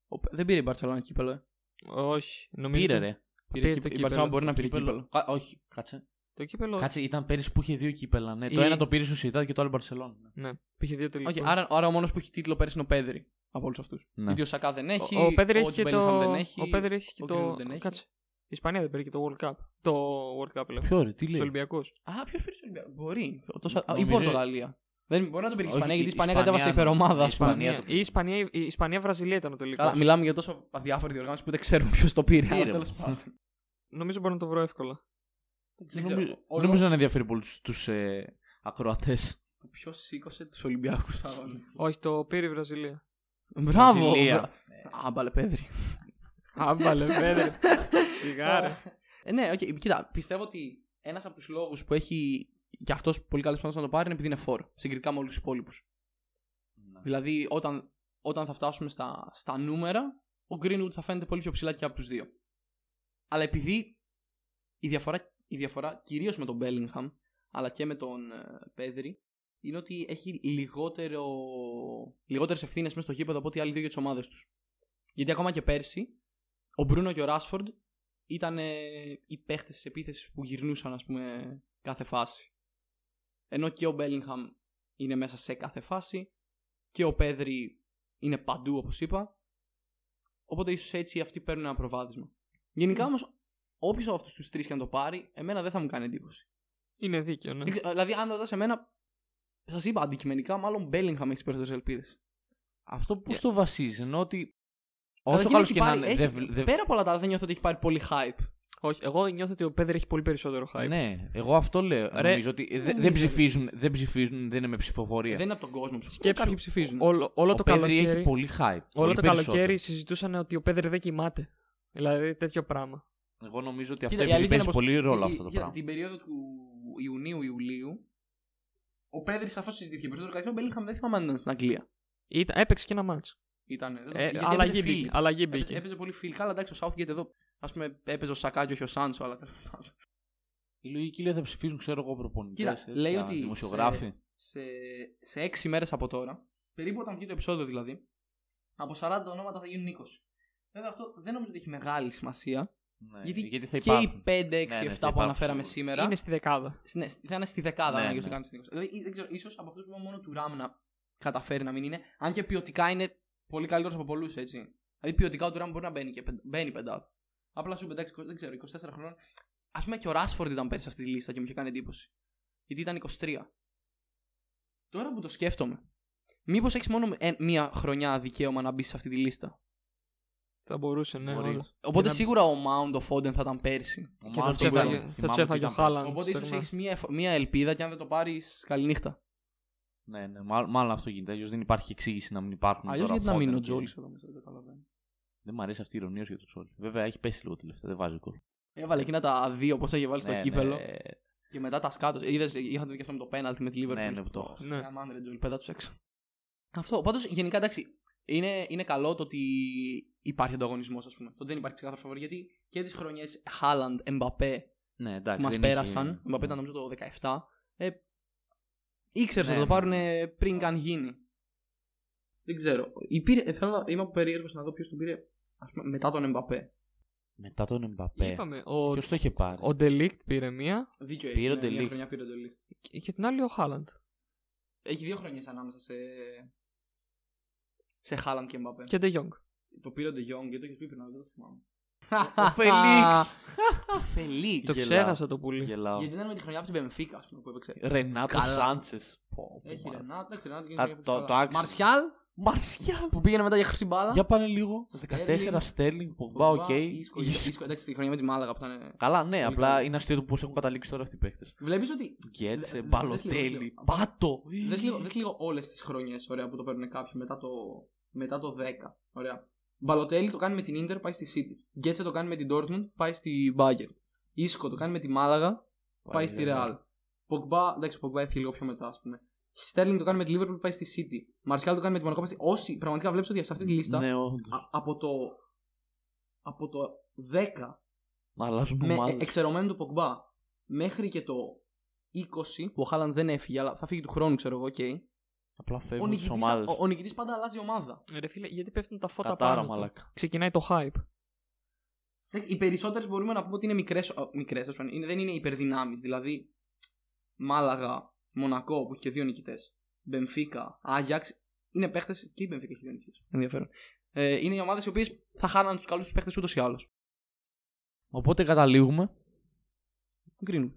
Ο- δεν πήρε η Μπαρσελόνα κύπελο, ε. Όχι. Νομίζω Πήρε, το- ρε. Πήρε, Πήρε κύπ- το η κύπελο. Μπαρσελόνα μπορεί να πήρε Κύπελο- κύπελο. Κα- Όχι, κάτσε. Το κύπελο. Κάτσε, ήταν πέρυσι που είχε δύο κύπελα. Ναι. Το Η- ένα το πήρε στο Σιντάδ και το άλλο Μπαρσελόνα. Ναι, πήγε δύο τελικούς. Όχι, άρα, άρα ο μόνος που έχει τίτλο πέρυσι είναι ο Πέδρη από όλους αυτούς. Ναι. Γιατί ο Σακά δεν έχει. Ο, ο Πέδρη έχει ο και Bellingham το. δεν έχει. ο Πέδρη έχει και ο το. Greenwood δεν έχει. Κάτσε. Η Ισπανία δεν πήρε και το World Cup. Το World Cup λέω. Ποιο ρε, τι Τους λέει; Ολυμπιακούς. Α, ποιος πήρε στο Ολυμπιακό. Μπορεί. Τόσο... α, Η Νομίζω- Πορτογαλία. Δεν μπορεί να το πήρε η Όχι, Ισπανία γιατί η η Ισπανία Ισπανία- κατέβασε υπερομάδα. η ας πούμε. Ισπανία- Η Ισπανία, η Ισπανία-Βραζιλία ήταν ο τελικό. Καλά, μιλάμε για τόσο αδιάφορη διοργάνωση που δεν ξέρουμε ποιος το πήρε. Αλλά Πήρε. τέλος πάντων. Νομίζω μπορώ να το βρω εύκολα. Δεν ξέρω. νομίζω- Ο δεν νομίζω να ενδιαφέρει πολύ του ε, ακροατές. Ποιος σήκωσε τους Ολυμπιακούς αγώνες. Όχι, το πήρε η Βραζιλία. Μπράβο. Βραζιλία. μπρα- Άμπαλε, Πέδρη. Άμπαλε, Πέδρη. *laughs* Σιγά ρε. Ε, ναι, οκ. Κοίτα, πιστεύω ότι ένας από τους λόγους που έχει και αυτός πολύ καλή πιθανότητα να το πάρει είναι επειδή είναι φορ. Συγκριτικά με όλους τους υπόλοιπους. Δηλαδή, όταν, όταν θα φτάσουμε στα, στα νούμερα, ο Greenwood θα φαίνεται πολύ πιο ψηλά και από τους δύο. Αλλά επειδή η διαφορά, η διαφορά κυρίως με τον Bellingham, αλλά και με τον ε, Πέδρη, είναι ότι έχει λιγότερο, λιγότερες ευθύνες μέσα στο γήπεδο από ό,τι οι άλλοι δύο για τις ομάδες τους. Γιατί ακόμα και πέρσι, ο Μπρούνο και ο Ράσφορντ ήταν ε, οι παίχτες της επίθεσης που γυρνούσαν, ας πούμε, κάθε φάση. Ενώ και ο Bellingham είναι μέσα σε κάθε φάση και ο Πέδρη είναι παντού, όπως είπα. Οπότε ίσως έτσι αυτοί παίρνουν ένα προβάδισμα. Γενικά όμως, όποιος από αυτούς τους τρεις και αν το πάρει, εμένα δεν θα μου κάνει εντύπωση. Είναι δίκαιο, ναι. Δεν ξέρω, Δηλαδή, αν ρωτάς εμένα, σας είπα αντικειμενικά, μάλλον Bellingham έχει τις περισσότερες ελπίδες. Αυτό πώς Yeah. το βασίζεις, ενώ ότι. Αλλά Όσο δεν καλός έχει και να πάρει- είναι. έχει- δεν βλ- δεν- Πέρα από όλα τα άλλα, δεν νιώθω ότι έχει πάρει πολύ hype. Όχι, εγώ νιώθω ότι ο Πέδρη έχει πολύ περισσότερο hype. Ναι, εγώ αυτό λέω. Ρε, νομίζω ότι δε- νομίζω δεν ότι ψηφίζουν, έχεις. δεν ψηφίζουν, δεν είναι με ψηφοφορία. Δεν είναι από τον κόσμο που Σκέψου, Κάποιοι ψηφίζουν. Όλο, όλο ο το Πέδρη καλοκαίρι. έχει πολύ hype. Όλο πολύ το περισσότερο. καλοκαίρι συζητούσαν ότι ο Πέδρη δεν κοιμάται. Δηλαδή τέτοιο πράγμα. Εγώ νομίζω ότι Κοίτα, αυτό η αλήθεια παίζει είναι πως πολύ ρόλο η- αυτό το για πράγμα. Την περίοδο του Ιουνίου-Ιουλίου, ο Πέδρη σαφώς συζητήθηκε περισσότερο. Καλύτερο ο Bellingham δεν θυμάμαι αν ήταν στην Αγγλία. Ήταν, έπαιξε και ένα μάτς. Ήταν. Ε, γιατί αλλαγή έπαιζε μπήκε, Phillips. αλλαγή Έπαιζε, μπήκε. έπαιζε πολύ φίλ. Καλά, εντάξει, ο Southgate εδώ. Α πούμε, έπαιζε ο Σακά και όχι ο Σάνσο, αλλά τέλος πάντων. Η λογική λέει θα ψηφίζουν, ξέρω εγώ, προπονητές. Κοίτα, λέει ότι Δημοσιογράφοι. σε, σε 6 μέρες από τώρα, περίπου όταν βγει το επεισόδιο δηλαδή, από 40 ονόματα θα γίνουν 20. Βέβαια αυτό δεν νομίζω ότι έχει μεγάλη σημασία. Ναι, γιατί, θα και οι υπάρχουν. 5, 6, 7 Ναι, ναι, θα που υπάρχουν αναφέραμε σίγουρα. σήμερα. Είναι στη δεκάδα. Ναι, θα είναι στη δεκάδα Ναι, ναι, ναι. ναι. κάνει στην 20. Δηλαδή, δεν ξέρω, ίσως από αυτούς που είπαμε μόνο του Ραμ να καταφέρει να μην είναι. Αν και ποιοτικά είναι πολύ καλύτερος από πολλούς, έτσι. Δηλαδή, ποιοτικά ο του Ραμ μπορεί να μπαίνει και πεν- μπαίνει πεντά. Απλά σου είπε, εντάξει, δεν ξέρω, 24 χρόνια. Α πούμε και ο Ράσφορντ ήταν πέρσι σε αυτή τη λίστα και μου είχε κάνει εντύπωση. Γιατί ήταν 23. Τώρα που το σκέφτομαι, μήπως έχεις μόνο ε, μία χρονιά δικαίωμα να μπεις σε αυτή τη λίστα; Θα μπορούσε, ναι. Μπορεί. όντως. Οπότε να- σίγουρα ο Mount, ο Φόντεν θα ήταν πέρσι. Ο Και Mount θα το τσέφαγε- θυμάμαι θα ότι τσέφαγε ο ήταν Χάλαντ. Οπότε ίσως στερνά. έχεις μία, εφ- μία ελπίδα και αν δεν το πάρεις, καληνύχτα. Ναι, ναι, μάλλον, μάλλον αυτό γίνεται. Αλλιώς δεν υπάρχει εξήγηση να μην υπάρχουν. Αλλιώς τώρα γιατί να μείνει ο Foden και- Τζόλι εδώ μέσα, δεν καταλαβαίνω. Δεν μου αρέσει αυτή η ηρωνία σου για τον Τζόλι. Βέβαια έχει πέσει λίγο τελευταία, δεν βάζει γκολ. Έβαλε εκείνα τα δύο πώς είχε βάλει στο Ναι, κύπελο. ναι. Και μετά τα σκάτω. Είδες, είχατε δει και αυτό με το πέναλτι με τη Liverpool. Ναι, ναι, που το έχω. Ναι. Αμάν ρε Τζολ, πέτα τους έξω. Αυτό. Πάντως γενικά εντάξει. Είναι, είναι καλό το ότι υπάρχει ανταγωνισμός, ας πούμε. Το ότι δεν υπάρχει ξεκάθαρο φαβορή γιατί και τις χρονιές Χάλαντ, Εμπαπέ Ναι, που εντάξει. μας δεν πέρασαν. είχε- Εμπαπέ ήταν νομίζω το 17. Ε, ήξερε Ναι, να το ναι, πάρουν ναι. πριν καν γίνει. Δεν ξέρω. Υπήρε, ε, θέλω να, είμαι περίεργος να δω ποιος τον πήρε ας πούμε, μετά τον Εμπαπέ. Μετά τον Εμπαπέ. Είπαμε, ο, Ποιος το είχε πάρει; ο Ντελίχτ πήρε μία Δίκιο Πήρε έχει. ο ναι, μια Ντελίχτ. χρονιά πήρε ο Ντελίχτ. και την άλλη ο Χάλαντ. Έχει δύο χρονιές ανάμεσα σε. σε Χάλαντ και Εμπαπέ. Και De Jong. Το πήρε ο De Jong γιατί το έχεις πει πριν, αλλά δεν το θυμάμαι. Ο Φελίξ. Φελίξ. Το Γελάω. ξέχασα το πουλί. Γελάω. Γιατί ήταν με τη χρονιά από την Μπενφίκα, ας πούμε, που έπαιξε. Ρενάτο Καλά. Σάντσες. Έχει Ρενάτ, εντάξει, Ρενάτ και Α, είναι το- το άξιο. Μαρσιάλ Μαρσιάλ. που πήγαινε μετά για χρυσή μπάλα. Για πάνε λίγο. Στέρλινγκ. 14 Στέρλινγκ, Πογμπά, Πογμπά, οκ. Ίσκο, Ίσκο, εντάξει, τη χρονιά με τη Μάλαγα που ήταν. Καλά, ναι, Πολύ απλά καλό. είναι αστείο το πώς έχουν καταλήξει τώρα αυτοί οι παίχτες. Βλέπεις ότι. Γκέτσε, Δε- δε- δες Μπαλοτέλη, λίγο. Πάτο. Δες λίγο, δες λίγο όλες τις χρονιές που το παίρνουν κάποιοι μετά το, μετά το 10. Ωραία. Μπαλοτέλη το κάνει με την Inter, πάει στη City. Γκέτσε το κάνει με την Dortmund, πάει στη Bayern. Ίσκο το κάνει με τη Μάλαγα, πάει στη Real. Πογμπά, εντάξει, ο Πογμπά έφυγε λίγο πιο μετά, ας πούμε. Στέρλινγκ το κάνει με τη Liverpool, πάει στη City. Μαρσιάλ το κάνει με τη Μονακό, πάει στη... Όσοι πραγματικά βλέπεις ότι σε αυτή τη λίστα Ναι, όντως. α- από το. Από το 10 Αλλάζουν με ομάδες. εξαιρουμένου του Πογμπά μέχρι και το 20 που ο Χάλαντ δεν έφυγε, αλλά θα φύγει του χρόνου, ξέρω εγώ, οκ. Απλά Ο φεύγουν τις νικητής, ομάδες. ο, ο νικητής πάντα αλλάζει ομάδα. Ρε φίλε, γιατί πέφτουν τα φώτα Κατάρα, πάνω του; μαλάκα. Ξεκινάει το hype. Εντάξει, Οι περισσότερες μπορούμε να πούμε ότι είναι μικρές. Μικρές, ας πούμε, είναι, δεν είναι υπερδυνάμεις. Δηλαδή, Μάλαγα, Μονακό που έχει και δύο νικητές. Μπενφίκα, Άγιαξ. Είναι παίχτες και η Μπενφίκα έχει δύο νικητές. Ενδιαφέρον. Ε, είναι οι ομάδες οι οποίες θα χάναν τους καλούς τους παίχτες ούτως ή άλλως. Οπότε καταλήγουμε. Greenwood.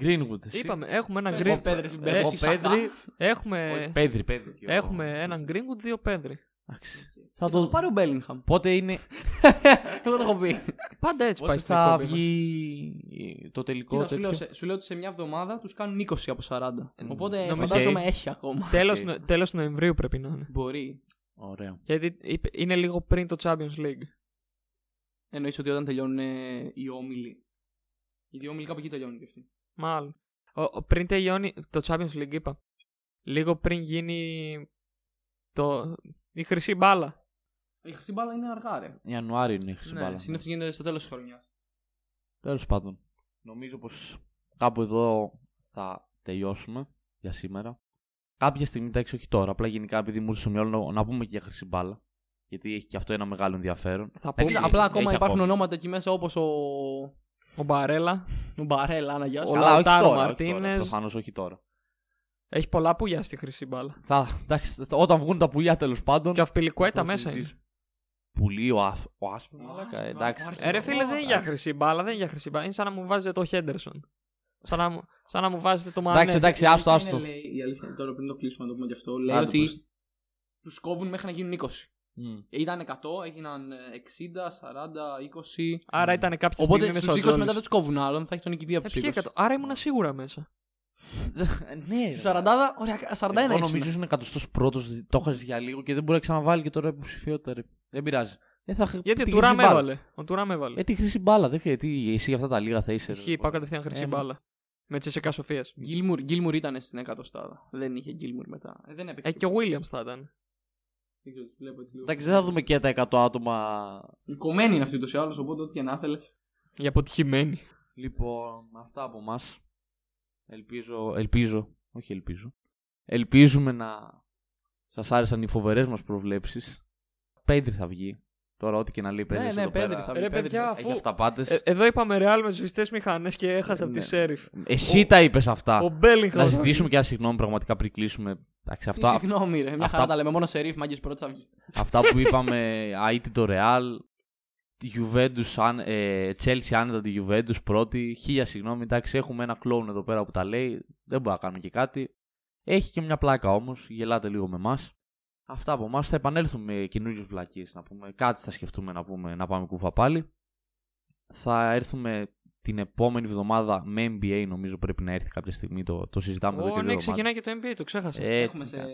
Greenwood. εσύ. Είπαμε, έχουμε ένα Πες, Green... ο Πέδρης, Ε, Μπέδρης, ο η Σακά. Πέδρη, έχουμε... Όχι, Πέδρη, Πέδρη. και ο- Έχουμε έναν Greenwood, δύο Πέδρη. Εντάξει. Θα το πάρει ο Μπέλιγχαμ. Πότε είναι. *laughs* Εγώ το έχω πει. Πάντα έτσι πάει Πότε στην θα εκπομπή μας. βγει το τελικό Κοίτα, σου, τέτοιο. λέω, σε, σου λέω ότι σε μια εβδομάδα τους κάνουν 20 από 40. Οπότε Νομίζω- φαντάζομαι Οκ. έχει ακόμα. *laughs* Τέλος, Οκ. Νο- τέλος Νοεμβρίου πρέπει να είναι. Μπορεί. Ωραία. Γιατί είπε- είναι λίγο πριν το Champions League. Εννοείς ότι όταν τελειώνουν ε, οι όμιλοι. Γιατί οι όμιλοι κάπου εκεί τελειώνουν και αυτοί. Μάλλον. Ο, ο- πριν τελειώνει το Champions League είπα. Λίγο πριν γίνει το, η χρυσή μπάλα. Η χρυσή μπάλα είναι αργά, ρε. Ιανουάριο είναι η χρυσή Ναι, μπάλα. Συνήθως γίνεται στο τέλος της χρονιάς. Τέλος πάντων. Νομίζω πως κάπου εδώ θα τελειώσουμε για σήμερα. Κάποια στιγμή, εντάξει, όχι τώρα. Απλά γενικά επειδή μου ήρθε στο μυαλό να, να πούμε και για χρυσή μπάλα. Γιατί έχει και αυτό ένα μεγάλο ενδιαφέρον. Θα Εντάξει, πούμε Απλά έχει ακόμα υπάρχουν ακόμα. ονόματα εκεί μέσα όπως ο. ο Μπαρέλα. Ο Μπαρέλα, Άννα, γεια σου. Ο Αλλά όχι Λαουτάρο τώρα. Μαρτίνες. Προφανώς όχι τώρα. Έχει πολλά πουλιά στη χρυσή μπάλα. Θα, εντάξει, όταν βγουν τα πουλιά τέλος πάντων. Και ο Αυπιλικουέτα θα μέσα είναι. συζητήσουμε. Πουλί, ο, Άσ, ο Άσπρος. Ο μαλάκα, Άσπρος, Εντάξει. υπάρχει. Ε, ρε φίλε, δεν είναι για Εντάξει. χρυσή μπάλα, δεν είναι για χρυσή μπάλα. Είναι σαν να μου βάζετε το Χέντερσον. Σαν να μου, σαν να μου βάζετε το Μανέ. Εντάξει, εντάξει, Η άστο, αλήθεια άστο. είναι, λέει, η αλήθεια είναι τώρα πριν το κλείσουμε να το πούμε γι' αυτό. Λέει Άντε, ότι πες. τους κόβουν μέχρι να γίνουν 20. Μμ. Ήταν 100, έγιναν ε, 60, 40, 20. Άρα ήταν κάποια Οπότε στιγμή μέσα στους ο 20 Τζόλης. μετά δεν τους κόβουν άλλον, θα έχει τον νικητή από Ε, του ποιοι 20. εκατό- Άρα ήμουν σίγουρα μέσα. Ναι, Στη 40, ωραία, 41 Εγώ ήσουν. νομίζω ήσουν εκατοστός πρώτος, το έχασε για λίγο και δεν μπορεί να ξαναβάλει και τώρα υποψηφιότητα. ρε. Δεν πειράζει. Δεν θα χ- Γιατί ο τη Τουράμ χρυσή μπάλα. έβαλε. Ο Τουράμ έβαλε. Ε, τη χρυσή μπάλα, δεν χρειάζεται. Τι, εσύ για αυτά τα λίγα θα είσαι. ρε. Ισχύει, πάω κατευθείαν χρυσή Ε, μπάλα. Με Τσεσεκά Σοφίας. Γκίλμουρ, Γκίλμουρ ήταν στην εκατοστάδα. Δεν είχε Γκίλμουρ μετά. Ε, δεν έπαιξε. Ε, και ο Williams θα ήταν. Δεν ξέρω, τους βλέπω έτσι λίγο. Εντάξει, δεν θα δούμε και τα 100 άτομα. Η κομμένη είναι αυτή ούτως ή άλλως, οπότε ό,τι και να θέλεις. Για αποτυχημένη. Λοιπόν, αυτά από εμάς. Ελπίζω, ελπίζω, όχι ελπίζω. Ελπίζουμε να σας άρεσαν οι φοβερές μας προβλέψεις. Πέντρη θα βγει. Τώρα, ό,τι και να λέει Πέντρης. Ναι, ναι, εδώ Πέντρη πέρα θα Ρε βγει. παιδιά, Έχει αφού. αυταπάτες. Ε, εδώ είπαμε Real με σβηστέ μηχανές και έχασα από τη Ναι. Σέριφ. Εσύ τα είπες αυτά. Ο Μπέλιγχαμ. Να ζητήσουμε και ένα συγγνώμη πραγματικά πριν κλείσουμε. Εντάξει, αυτά, Αυτά... Συγγνώμη, ρε. Μια αυτά- χαρά τα λέμε. Μόνο σε ρίφ, μάγκες πρώτα θα βγει. αυτά που είπαμε, αίτητη το Real, τη Juventus, αν- ε, Chelsea άνετα τη Juventus πρώτη. Χίλια συγγνώμη, εντάξει, έχουμε ένα κλόουν εδώ πέρα που τα λέει. Δεν μπορούμε να κάνουμε και κάτι. Έχει και μια πλάκα όμως, γελάτε λίγο με εμάς. Αυτά από εμάς. Θα επανέλθουμε με καινούριες βλακίες να πούμε. Κάτι θα σκεφτούμε να, πούμε, να πάμε κούφα πάλι. Θα έρθουμε την επόμενη εβδομάδα με NBA, νομίζω πρέπει να έρθει κάποια στιγμή. Το, το συζητάμε εδώ Ω, και ναι, δύο ξεκινάει και το NBA, το ξέχασα. Ε, Έχουμε τι σε.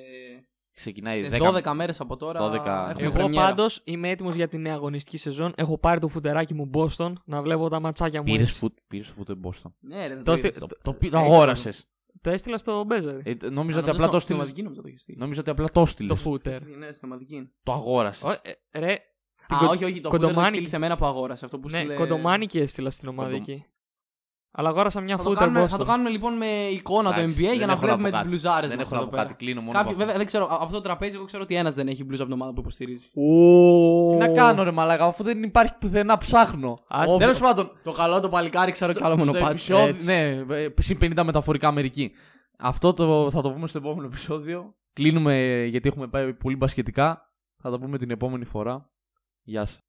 Κα- Ξεκινάει Σε 10. 12 μέρες από τώρα 12 έχουμε Εγώ πρεμιέρα. πάντως είμαι έτοιμος για τη νέα αγωνιστική σεζόν. Έχω πάρει το φουτεράκι μου Boston να βλέπω τα ματσάκια μου. Πήρες έτσι. φουτ, πήρες το φούτ Boston. Ναι, ρε, δεν Το το στη- είδες. Το, το, πή- το Έτσι αγόρασες. Το έστειλα στο Μπέζερ. Ε, τε- Α, νόμιζα ότι νόμιζα απλά το στη έστειλες. μαζική νόμιζα το έχεις στείλει. Νόμιζα ότι απλά το έστειλες. Το φούτερ. Ναι, στη μαζική. Το αγόρασες. Ω, ε, Ρε, την Α, κο- όχι, όχι, το φούτερ το κοντομάνι- έχεις στείλει σε μένα που αγόρασε. Αυτό που Ναι, στείλε- κοντομάνικη έστειλα στην ομαδική. Αλλά αγόρασα μια Θα το, φούτερ κάνουμε, θα το Boston. κάνουμε λοιπόν με εικόνα το Εντάξει, NBA δεν για να έχω να βλέπουμε πω τις κάτι. μπλουζάρες Δεν μας έχω να εδώ πω πέρα. κάτι. Κλείνω μόνο. Κάποιοι, με αυτό. βέβαια, δεν ξέρω, από αυτό το τραπέζι, εγώ ξέρω ότι ένας δεν έχει μπλουζά από την ομάδα που υποστηρίζει. Τι να κάνω, ρε Μαλάκα, αφού δεν υπάρχει πουθενά, ψάχνω. Ας- Τέλος πάντων. Το καλό το παλικάρι, ξέρω κι άλλο στο μονοπάτι. επεισόδιο- Έτσι. Ναι, ε, συν 50 μεταφορικά Αμερική. Αυτό το, θα το πούμε στο επόμενο επεισόδιο. Κλείνουμε γιατί έχουμε πάει πολύ μπασκετικά. Θα το πούμε την επόμενη φορά. Γεια σας.